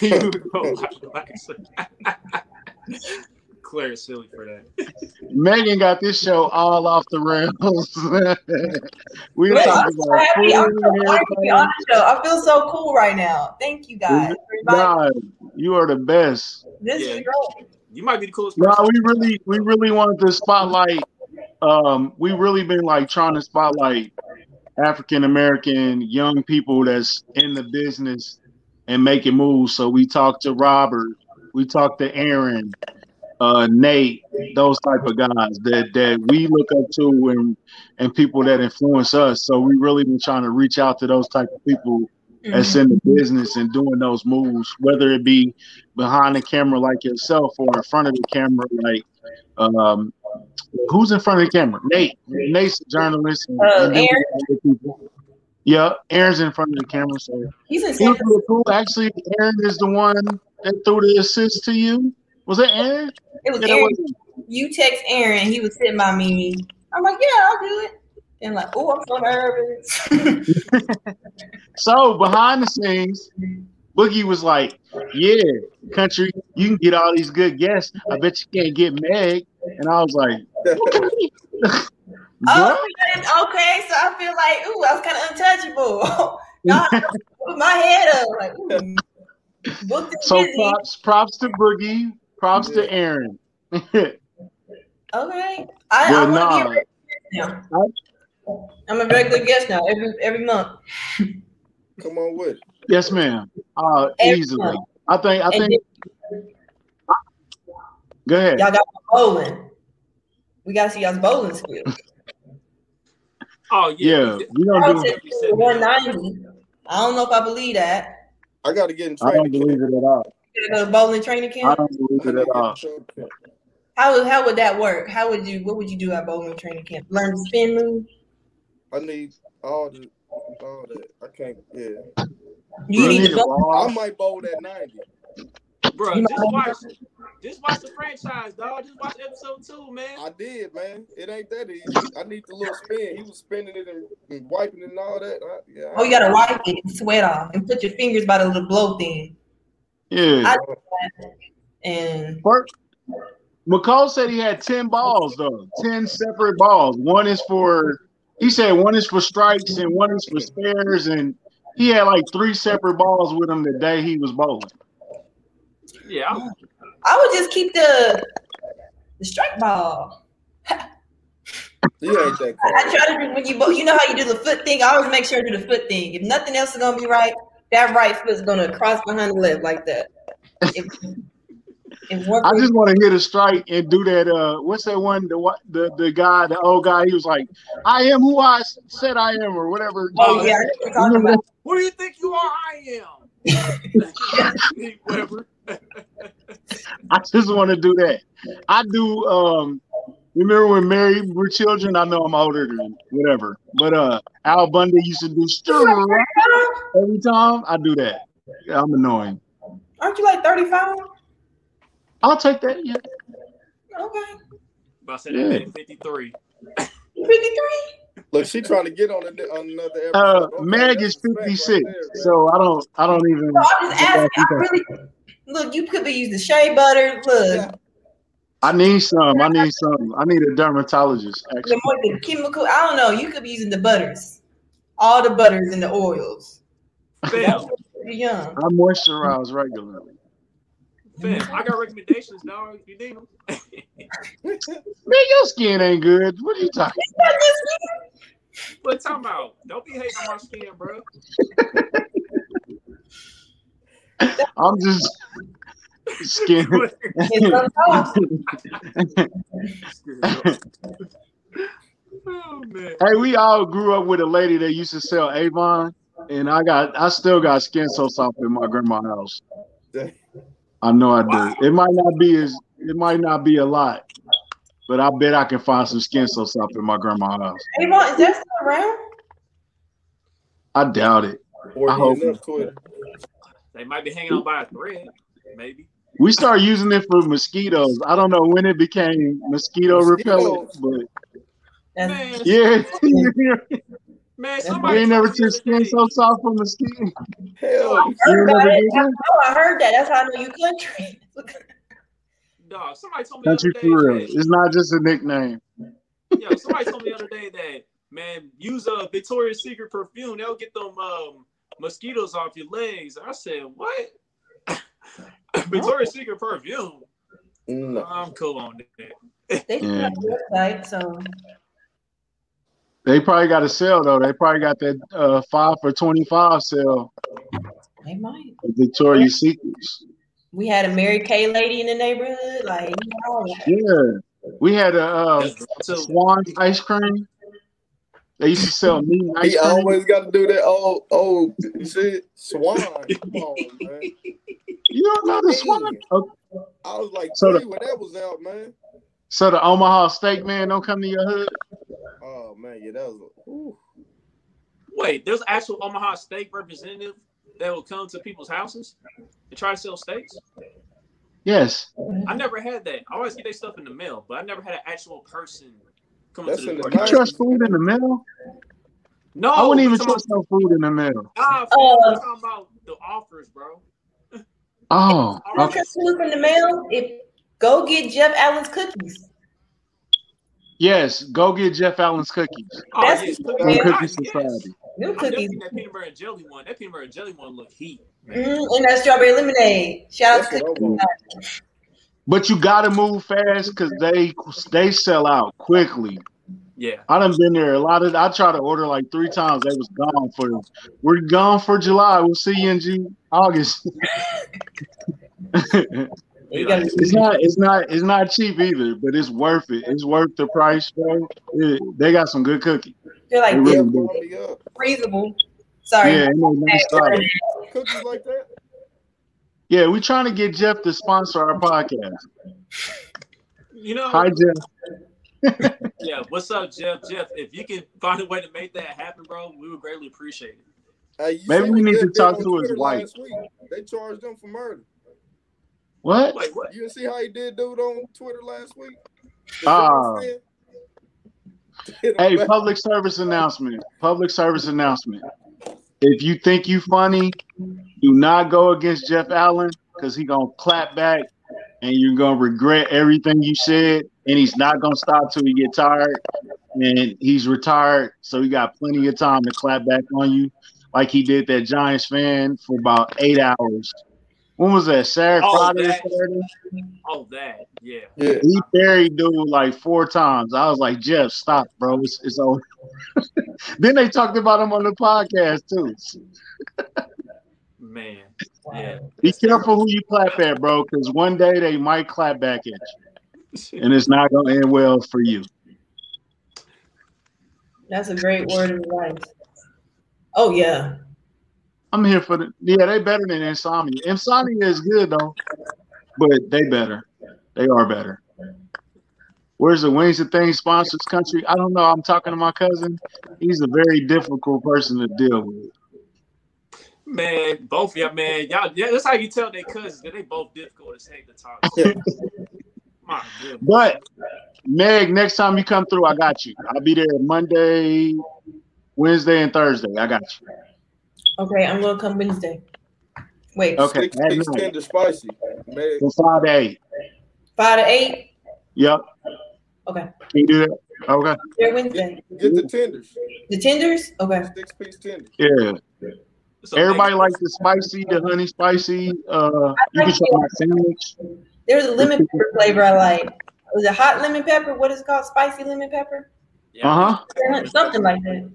You go like- like- Claire is silly for that. Megan got this show all off the rails. *laughs* we were Wait, talking I'm so about happy. I'm so and happy to be everything. on the show. I feel so cool right now. Thank you guys. God, you are the best. this Yeah. is great. You might be the coolest No, person. we really, we really wanted to spotlight. Um, we really been like trying to spotlight African American young people that's in the business and making moves. So we talked to Robert, we talked to Aaron, uh, Nate, those type of guys that that we look up to and and people that influence us. So we really been trying to reach out to those type of people that's in the business and doing those moves, whether it be behind the camera like yourself or in front of the camera like um who's in front of the camera? Nate. Nate's a journalist. And, Uh, Aaron? got other people. Yeah, Aaron's in front of the camera. So He's in he really cool. Actually, Aaron is the one that threw the assist to you. Was that Aaron? It was Yeah, Aaron. was- You text Aaron. He was sitting by me. I'm like, yeah, I'll do it. And like, oh, I'm so nervous. *laughs* So behind the scenes, Boogie was like, "Yeah, country, you can get all these good guests. I bet you can't get Meg." And I was like, *laughs* oh, okay. So I feel like, ooh, I was kind of untouchable. *laughs* Y'all put my head up. Like, ooh, So busy. props, props to Boogie, props to Aaron. *laughs* Okay. I, But I want to nah. be a regular guest now. I'm a regular guest now every every month. Come on with it. yes, ma'am. Uh, Every easily. month. I think. I And think. Go ahead. Y'all got bowling. We gotta see y'all's bowling skills. *laughs* Oh yeah, Yeah, we- we I don't do. definitely said that. 190. I don't know if I believe that. I got to get in I don't believe it at all. You gotta go to bowling training I camp. don't believe it at all. How would how would that work? How would you what would you do at bowling training camp? Learn the spin move? I need all the all that. I can't. Yeah, You Bro, need need to bowl. I might bowl that ninety. bro. You Just watch, just watch the franchise, dog. Just watch episode two, man. I did, man. It ain't that easy. I need the little spin. He was spinning it and, and wiping it and all that. I, yeah. Oh, you gotta wipe it and sweat off and put your fingers by the little blow thing. Yeah. I- And First, Mecole said he had 10 balls, though. 10 separate balls. One is for, he said one is for strikes and one is for spares. And he had like three separate balls with him the day he was bowling. Yeah, I, I would just keep the the strike ball. *laughs* You ain't that I, I try to do when you bowl, you know how you do the foot thing. I always make sure I do the foot thing. If nothing else is gonna be right, that right foot's gonna cross behind the left like that. If, if *laughs* I just want to hit a strike and do that. Uh, what's that one? The what? The the guy, the old guy. He was like, "I am who I said I am," or whatever. oh yeah, I know what you're talking about. *laughs* who do you think you are? I am. *laughs* Whatever. I just want to do that. I do. Um, remember when Married with Children? I know I'm older than whatever, but uh, Al Bundy used to do stir every time. I do that. Yeah, I'm annoying. Aren't you like 35? I'll take that. Yeah. Okay. But I said that 53. 53? Look, she trying to get on, a, on another episode. Uh, Okay, Meg that's is 56, right there, so I don't. I don't even. No, I'm just asking. I really look. You could be using shea butter. Look, Yeah. I need some. I need some. I need a dermatologist. Actually, the more the chemical. I don't know. You could be using the butters, all the butters and the oils. Fam, You're young. I moisturize regularly. Fam, I got recommendations, dog. You need them. *laughs* Man, your skin ain't good. What are you talking? but talking about, don't be hating on my skin, bro. *laughs* I'm just skin. It's soft. oh man. Hey, we all grew up with a lady that used to sell Avon, and I got, I still got skin so soft in my grandma's house. *laughs* I know I do. Wow. It might not be as, it might not be a lot, but I bet I can find some skin so soft in my grandma's house. Avon, is that still around? I doubt it. Or I hope- enough They might be hanging on by a thread, maybe. We started using it for mosquitoes. I don't know when it became mosquito repellent, but That's, Man, yeah, man, we ain't never told me the took other skin so soft from mosquito. Hell, I heard never about it. I that? know I heard that. That's how I know you country. Dog, somebody told me the Country other for real. that, It's not just a nickname. yo, somebody told me the other day that man, use a Victoria's Secret perfume, they'll get them um mosquitoes off your legs. I said, What? Victoria's Secret perfume. no. I'm cool on that. They Yeah. have a website, so They probably got a sale though. They probably got that uh, five for twenty five sale they might. at Victoria's Secrets. We had a Mary Kay lady in the neighborhood. Like, you know, Yeah, we had a uh, So Swan ice cream. They used to sell meat and He cream. always got to do that old old shit. Swan. Come on, man. You don't know the Swan? Okay. Oh. I was like So three the- when that was out, man. So the Omaha steak man don't come to your hood. Oh man, yeah, that was. A, ooh. wait, there's actual Omaha steak representative that will come to people's houses and try to sell steaks. Yes. I never had that. I always get their stuff in the mail, but I never had an actual person come That's to the the. You trust food in the mail? No, I wouldn't even I'm trust no food in the mail. about- Nah, fam. I'm talking about the offers, bro. Oh, I don't trust food from the mail. If go get Jeff Allen's cookies. Yes, go get Jeff Allen's cookies. Oh, That's yes, the cookies. from Yeah. Cookie Yes. Society. New cookies. definitely that peanut butter and jelly one. That peanut butter and jelly one look heat. Mm, and that strawberry lemonade. Shout out That's to what I Cookie. want. But you gotta move fast because they they sell out quickly. Yeah. I done been there a lot of. I tried to order like three times. They was gone for. We're gone for July. We'll see you in June, August. *laughs* It's not. It's not. It's not cheap either, but it's worth it. It's worth the price, bro. It- they got some good cookies. They're like They this really do. Warm me up. freezable. Sorry. Yeah, ain't no nice stuff. Cookies like that. Yeah. we're trying to get Jeff to sponsor our podcast. You know, Hi, Jeff. *laughs* yeah. What's up, Jeff? Jeff, if you can find a way to make that happen, bro, we would greatly appreciate it. Hey, Maybe we need to talk to his wife. They charged him for murder. What? Wait, what? You see how he did dude on Twitter last week? Ah. *laughs* The Hey, fan? public service announcement. Public service announcement. If you think you funny, do not go against Jeff Allen because he gonna clap back and you're gonna regret everything you said. And he's not gonna stop till he get tired. And he's retired, so he got plenty of time to clap back on you, like he did that Giants fan for about eight hours. When was that? Saturday, Oh, Friday, that. Saturday? Oh, that. Yeah. yeah. He buried dude like four times. I was like, Jeff, stop, bro. It's, it's over. *laughs* then they talked about him on the podcast too. *laughs* Man. Yeah. Be careful who you clap at, bro, because one day they might clap back at you, *laughs* and it's not gonna end well for you. That's a great word of advice. Oh yeah. I'm here for the yeah. They better than insomnia. Insomnia is good though, but they better. They are better. Where's the Wings of Things sponsors country? I don't know. I'm talking to my cousin. He's a very difficult person to deal with. Man, both of y'all, man. Y'all, yeah, that's how you tell their cousins that they both difficult as heck to talk to. My. But Meg, next time you come through, I got you. I'll be there Monday, Wednesday, and Thursday. I got you. Okay, I'm gonna come Wednesday. Wait, Okay, Six at piece night. tender spicy. Man, From five to eight. five to eight. Yep. Okay. Can you do that? Okay. There Wednesday. get the tenders. The tenders? Okay. Six piece tenders. Yeah. So Everybody Megan, likes the spicy, the honey spicy. Uh, you can try my sandwich. There's a lemon pepper flavor I like. Was it hot lemon pepper? What is it called? Spicy lemon pepper? yeah. Uh huh. Something like that.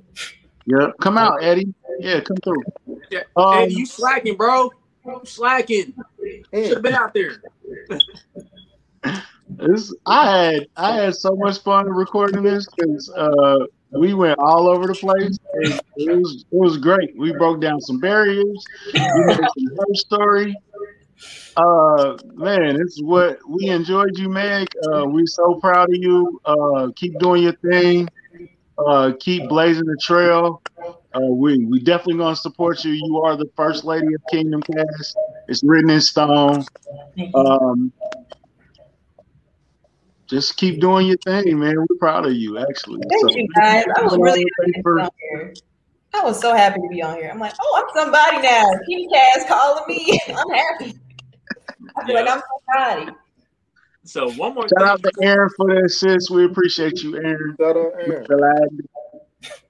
Yeah, come out, Eddie. Yeah, come through. Yeah. Um, Eddie, you slacking, bro. You slacking. Should have been out there. This I had I had so much fun recording this because uh, we went all over the place. It, was it was great. We broke down some barriers. We made some her story. Uh, man, it's what we enjoyed you, Meg. Uh, we so proud of you. Uh, keep doing your thing. Uh, keep blazing the trail. Uh, we we definitely gonna support you. You are the first lady of Kingdom Kast. It's written in stone. Um, just keep doing your thing, man. We're proud of you, actually. Thank you guys. I was really happy to be on here. I was so happy to be on here. I'm like, oh, I'm somebody now. Comcast calling me. *laughs* I'm happy. I feel like I'm somebody. So one more Shout thing. out to Aaron for that, sis. We appreciate you, Aaron. Shout out Aaron.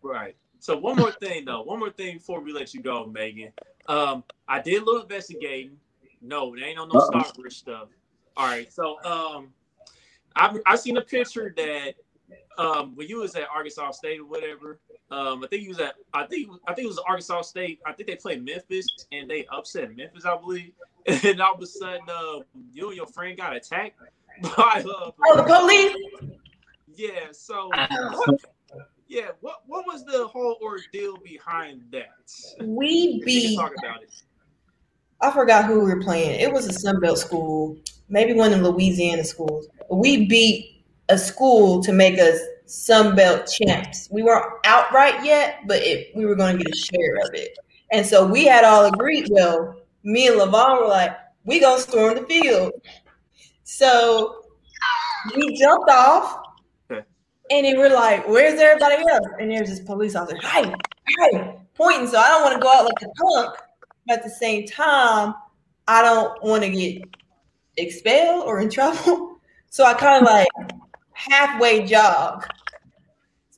Right. So one more thing though. One more thing before we let you go, Megan. Um, I did a little investigating. No, they ain't on no Uh-oh. Stockbridge stuff. All right. So um, I I seen a picture that um when you was at Arkansas State or whatever. Um, I think you was at I think I think it was Arkansas State. I think they played Memphis and they upset Memphis, I believe. *laughs* And all of a sudden, uh, you and your friend got attacked *laughs* by uh, Oh, the police. yeah. So yeah, what what was the whole ordeal behind that? We If you can beat. talk about it. I forgot who we were playing. It was a Sunbelt school, maybe one of the Louisiana schools. We beat a school to make us Sunbelt champs. We weren't outright yet, but it, we were going to get a share of it. And so we had all agreed. Well, me and Levon were like, "We gonna storm the field." So we jumped off, and then we're like, "Where's everybody else?" And there's this police officer, "Hey, hey," pointing. So I don't want to go out like a punk, but at the same time, I don't want to get expelled or in *laughs* trouble. So I kind of like halfway jog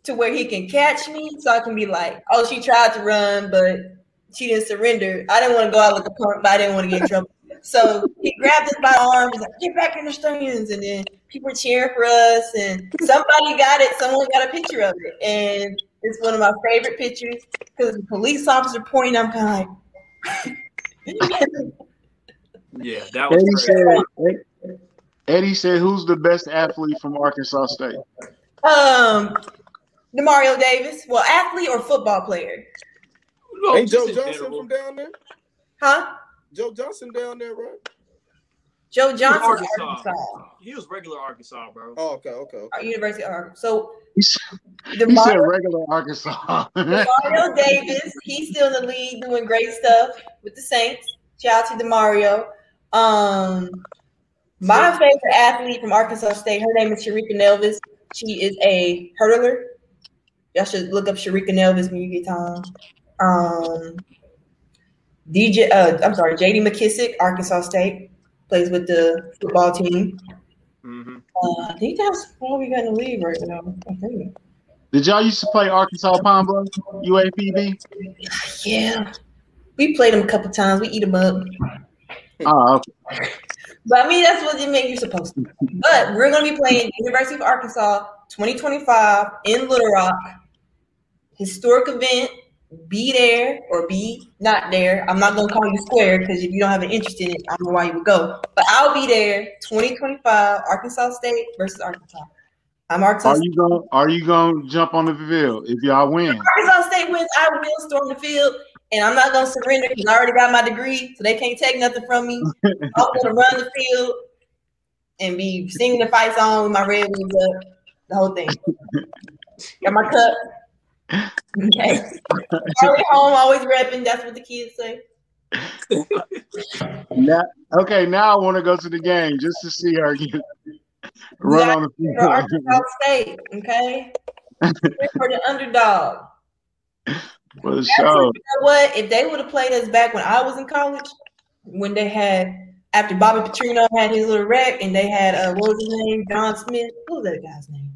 to where he can catch me, so I can be like, "Oh, she tried to run, but she didn't surrender." I didn't want to go out like a punk, but I didn't want to get in trouble. So he grabbed us by the arms, like, "Get back in the stands!" And then people were cheering for us, and somebody got it. Someone got a picture of it, and it's one of my favorite pictures because the police officer pointing. I'm kind of like. Yeah, that was Eddie great. said, Eddie said, who's the best athlete from Arkansas State? Um, Demario Davis. Well, athlete or football player? No, Ain't Joe Johnson general. from down there? Huh? Joe Johnson down there, right? Joe Johnson, Arkansas. Arkansas. He was regular Arkansas, bro. Oh, okay, okay. okay. University of Arkansas. So He said, he said regular Arkansas. Demario Davis, he's still in the league doing great stuff with the Saints. Shout out to Demario. Um, my favorite athlete from Arkansas State, her name is Sharika Nelvis. She is a hurdler. Y'all should look up Sharika Nelvis when you get time. Um, DJ, uh, I'm sorry, JD McKissick, Arkansas State, plays with the football team. hmm Uh, I think that's all we got in the league right now. I think. Did y'all used to play Arkansas Pine Bluff, UAPB? Yeah, we played them a couple times. We eat them up, Oh, okay. but I mean that's what you make. you supposed to. But we're gonna be playing University of Arkansas 2025 in Little Rock. Historic event. Be there or be not there. I'm not gonna call you square because if you don't have an interest in it, I don't know why you would go. But I'll be there. 2025 Arkansas State versus Arkansas. I'm Arkansas. Are you going? Are you going to jump on the field if y'all win? If Arkansas State wins, I will storm the field, and I'm not gonna surrender because I already got my degree, so they can't take nothing from me. *laughs* I'm gonna run the field and be singing the fight song with my red wings up, the whole thing. Got my cup. Okay. *laughs* Early home, always repping. That's what the kids say. Now, okay, now I want to go to the game just to see her get, run on the field. Arkansas State, okay. For the underdog. For the show. you know what? If they would have played us back when I was in college, when they had after Bobby Petrino had his little wreck and they had uh what was his name? John Smith. What was that guy's name?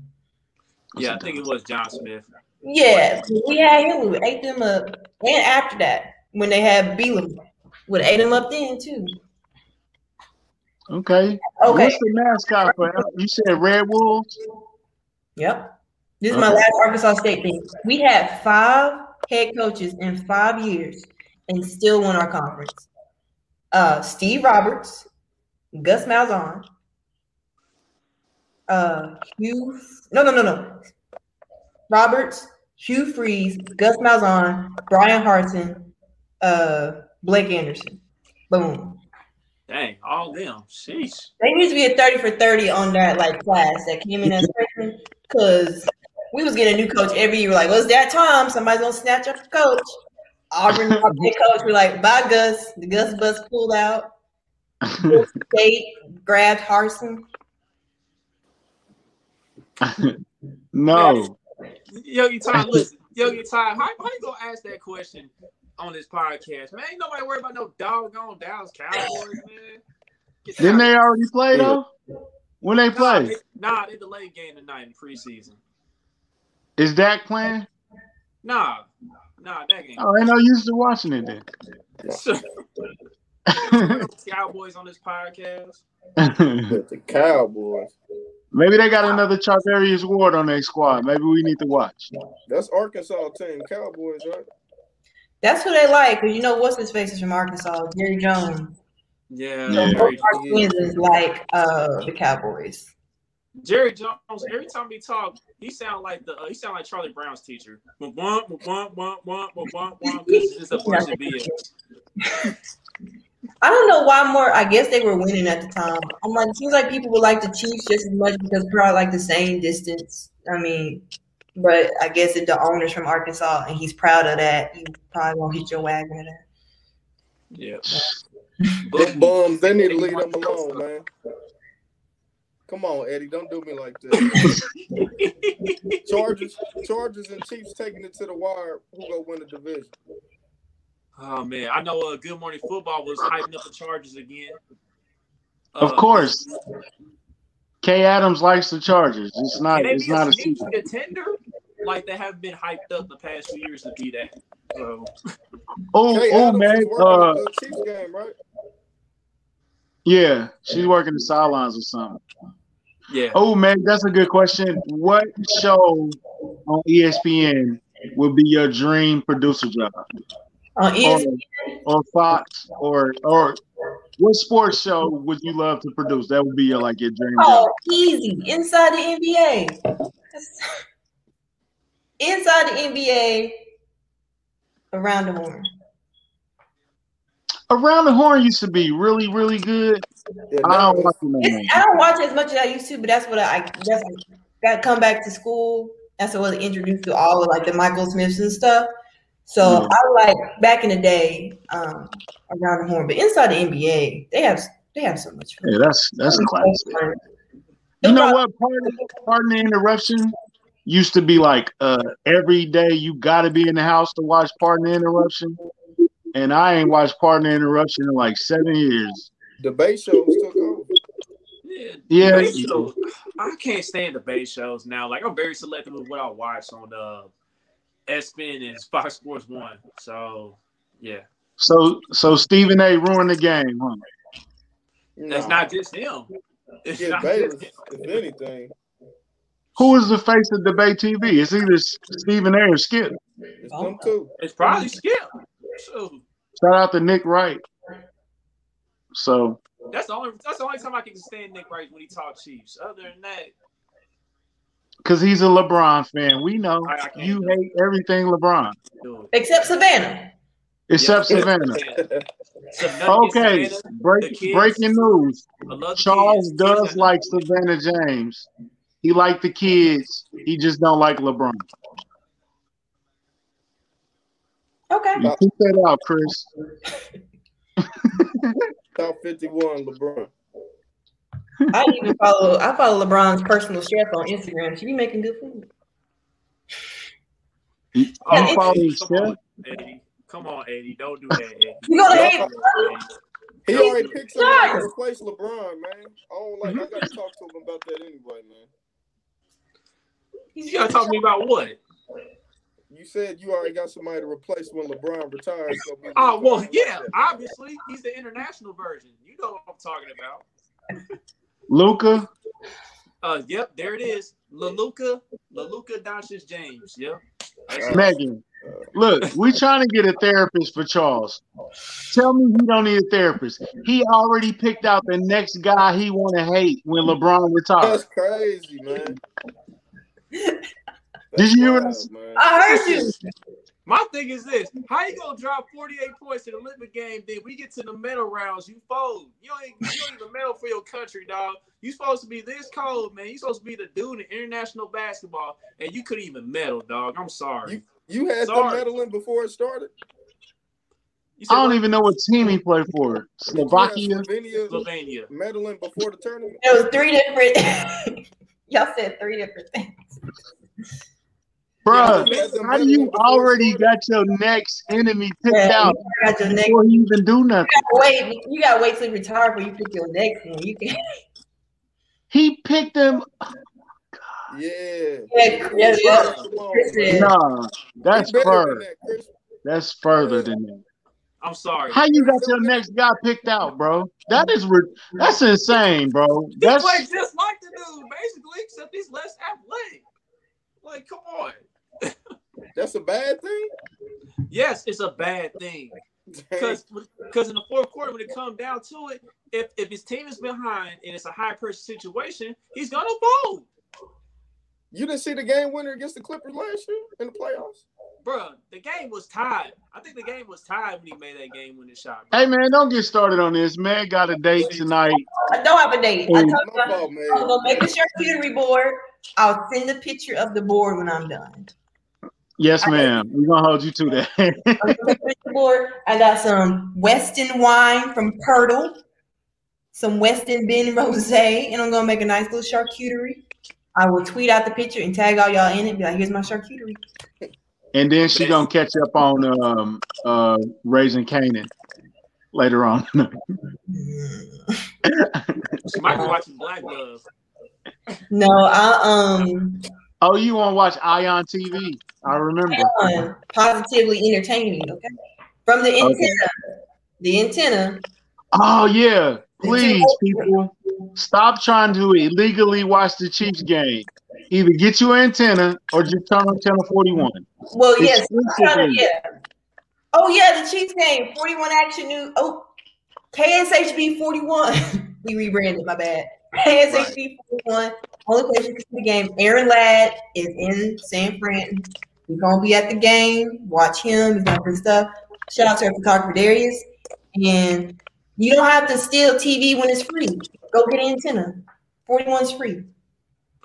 Yeah, I think it was John Smith. Yeah, we had him. We ate them up. And after that, when they had Bielema. Would ate them up then too. Okay. Okay. What's the mascot for? You said Red Wolves. Yep. This is my last Arkansas State thing. We had five head coaches in five years and still won our conference. Uh, Steve Roberts, Gus Malzahn, uh, Hugh. No, no, no, no. Roberts, Hugh Freeze, Gus Malzahn, Bryan Harsin, uh, Blake Anderson. Boom. Dang, all them. Sheesh. They used to be a 30 for 30 on that like class that came in as freshmen because we was getting a new coach every year. Like, well, it's that time. Somebody's gonna snatch up the coach. Auburn, our *laughs* big coach, we're like, bye Gus. The Gus bus pulled out. *laughs* State grabbed Harsin. *laughs* no. Yogi Time, listen. Yogi Time, how, how you gonna ask that question on this podcast? Man, ain't nobody worried about no doggone Dallas Cowboys, man. Didn't they already play though? When they Nah, play? they, nah, they delayed game tonight in preseason. Is Dak playing? Nah, nah, that game. Oh, ain't no use to watching it then. Cowboys on this podcast. the Cowboys. Maybe they got another Charvarius Ward on their squad. Maybe we need to watch. That's Arkansas team, Cowboys, right? That's who they like. Cause you know what's his face is from Arkansas, Jerry Jones. Yeah, so is like uh, the Cowboys. Jerry Jones. Every time he talk, he sound like the uh, he sound like Charlie Brown's teacher. A bunch of I don't know why more. I guess they were winning at the time. I'm like, it seems like people would like the Chiefs just as much because we're probably like the same distance. I mean, but I guess if the owner's from Arkansas and he's proud of that, you probably won't hit your wagon at that. Yeah. Them bums, they need to leave them alone, man. Come on, Eddie, don't do me like this. *laughs* Chargers, Chargers and Chiefs taking it to the wire. Who gonna win the division? Oh man, I know. Uh, Good Morning Football was hyping up the Chargers again. Of Uh, course. Kay Adams likes the Chargers. It's not. Can It's not a sneaky secret. contender? Like they have been hyped up the past few years to be that. So *laughs* Oh, Hey, oh Adams man. Uh, the Chiefs game, right? yeah, she's working the sidelines or something. yeah. Oh man, that's a good question. What show on ESPN would be your dream producer job? Uh, on Or, ESPN, or Fox or or what sports show would you love to produce? That would be your like your dream oh, job. oh, easy inside the NBA. *laughs* Inside the NBA, around the horn. Around the Horn used to be really, really good. Yeah, I don't watch it no more. It's, I don't watch it as much as I used to, but that's what I that's got to come back to school. That's what I was introduced to all of like the Michael Smiths and stuff. So Yeah. I like back in the day, um, around the horn. But inside the NBA, they have they have so much fun. Yeah, that's that's classic. You know what? Pardon, pardon the interruption. Used to be like uh every day you got to be in the house to watch Pardon the Interruption, and I ain't watched Pardon the Interruption in like seven years. debate shows took over. Yeah, Yeah. show- I can't stand debate shows now. Like I'm very selective with what I watch on uh ESPN and Fox Sports One. So yeah, So so Stephen A. ruined the game, huh? that's Nah. not just him. *laughs* It's Yeah, not Bayless, just him. if anything, Who is the face of debate TV? It's either Stephen A. or Skip. it's them too. It's probably Skip. Shoot. Shout out to Nick Wright. So That's the only that's the only time I can stand Nick Wright when he talks Chiefs. Other than that, because he's a LeBron fan, we know I- I you hate everything LeBron. Except Savannah. except Yeah. Savannah. *laughs* Savannah- Okay, Savannah, break, breaking news. I love the Charles kids. does Kids- like Savannah James. He like the kids. He just don't like LeBron. Okay. You keep that out, Chris. *laughs* Top 51, LeBron. I even follow I follow LeBron's personal chef on Instagram. She be making good food. You you follow Eddie, come on, chef? Eddie. Come on, Eddie. Don't do that, Eddie. You gonna hate Don't do that, Eddie. He already picked somebody to Giants. replace LeBron, man. I don't like. I mm-hmm. gotta talk to him about that anyway, man. You gotta talk to me about what? you said you already got somebody to replace when LeBron retires. So Oh well, yeah. Obviously, he's the international version. You know what I'm talking about. *laughs* Luka. Uh, yep, there it is. Laluca, Laluca Doncic James. Yep. Uh, Megan. Look, we're trying to get a therapist for Charles. Tell me he don't need a therapist. He already picked out the next guy he want to hate when LeBron retires. That's crazy, man. Did you hear what I wild, said? man. I heard you. My thing is this: How you gonna drop 48 points in the Olympic game? Then we get to the medal rounds, you fold. You ain't you don't even medal for your country, dog. You supposed to be this cold, man. You supposed to be the dude in international basketball, and you couldn't even medal, dog. I'm sorry. You had Sorry. them medaling before it started. Said I don't what? even know what team he played for. You had Slovakia. Slovenia Slovenia. medaling before the tournament. It was three different. *laughs* Y'all said three different things. Bruh, You had them how do you already got your next enemy picked Yeah, out you got your next. before you even do nothing? Wait, you gotta wait till you retire before you pick your next one. You can. He picked him. Yeah. Yeah, yeah, yeah. Come on, Chris man. said- Nah, that's He better than further. that, That's further than that. I'm sorry. How you got your next guy picked out, bro? That is re- that's insane, bro. He That's played just like the dude, basically, except he's less athletic. Like, come on. That's a bad thing. Yes, it's a bad thing. Because because in the fourth quarter, when it comes down to it, if if his team is behind and it's a high pressure situation, he's gonna fold. you didn't see the game winner against the Clippers last year in the playoffs. Bruh, the game was tied. I think the game was tied when he made that game winning shot. hey man, don't get started on this. Man got a date tonight. I don't have a date. I Hey. told you My I'm I'm gonna make a charcuterie board. I'll send a picture of the board when I'm done. Yes, ma'am. We're gonna hold you to that. I'm gonna make a picture board. I got some Weston wine from Purtle, some Weston Ben Rose, and I'm gonna make a nice little charcuterie. I will tweet out the picture and tag all y'all in it. Be like, here's my charcuterie. and then she gonna catch up on um uh Raising Kanan later on. *laughs* She might be watching Black Glove. No, I um oh, you wanna watch Ion TV? I remember. positively entertaining. Okay, from the antenna, the antenna. Oh yeah. Please, people, stop trying to illegally watch the Chiefs game. Either get your antenna or just turn on channel 41. Well, yes, Exclusively. yeah. Oh yeah, the Chiefs game, 41 action news. Oh, KSHB 41. *laughs* we rebranded, my bad. KSHB 41. Only place you can see the game. Aaron Ladd is in San Fran. He's gonna be at the game. Watch him. He's gonna bring stuff. Shout out to our photographer Darius. And you don't have to steal TV when it's free. Go get an antenna. 41's free.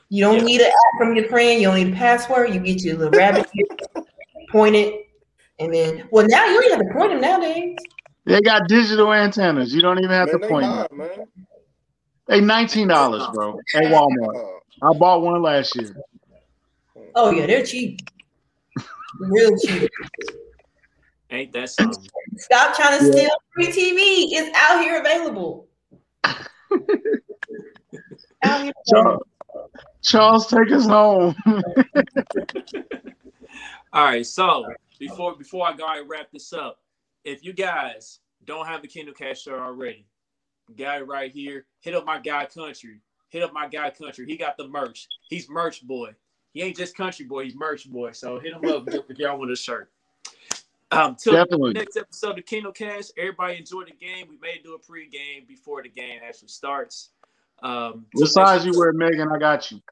You don't Yeah. need an app from your friend. You don't need a password. You get your little rabbit, point it, and then well now you don't even have to point them nowadays. They got digital antennas. You don't even have Man, to point high, them. man. They $19, bro, at Walmart. I bought one last year. Oh yeah, they're cheap. Real cheap. Ain't that something? Stop trying to Yeah. steal free TV. It's out here available. *laughs* out here Charles, Charles take us home. *laughs* All right, so before before I go and wrap this up, if you guys don't have the Kingdom Kast shirt already, got it right here. Hit up my guy Country. Hit up my guy Country. He got the merch. He's merch boy. He ain't just country boy. He's merch boy. So hit him up if if y'all want a shirt. Um, till Definitely. the next episode of Kingdom Kast. Everybody enjoy the game. We may do a pre-game before the game actually starts. Um, till What size you wear, Megan? I got you.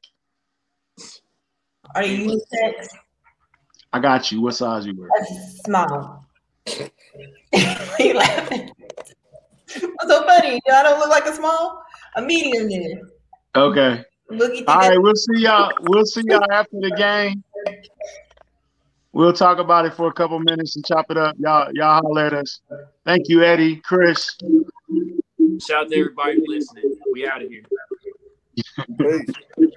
Are you unisex? I got you. What size you wear? That's small. *laughs* Why you laughing? What's *laughs* so funny? I don't look like a small? A medium then. Okay. Look at All you. right. We'll see y'all. We'll see y'all after the game. We'll talk about it for a couple minutes and chop it up. Y'all, y'all holler at us. Thank you, Eddie, Chris. Shout out to everybody listening. We out of here. peace.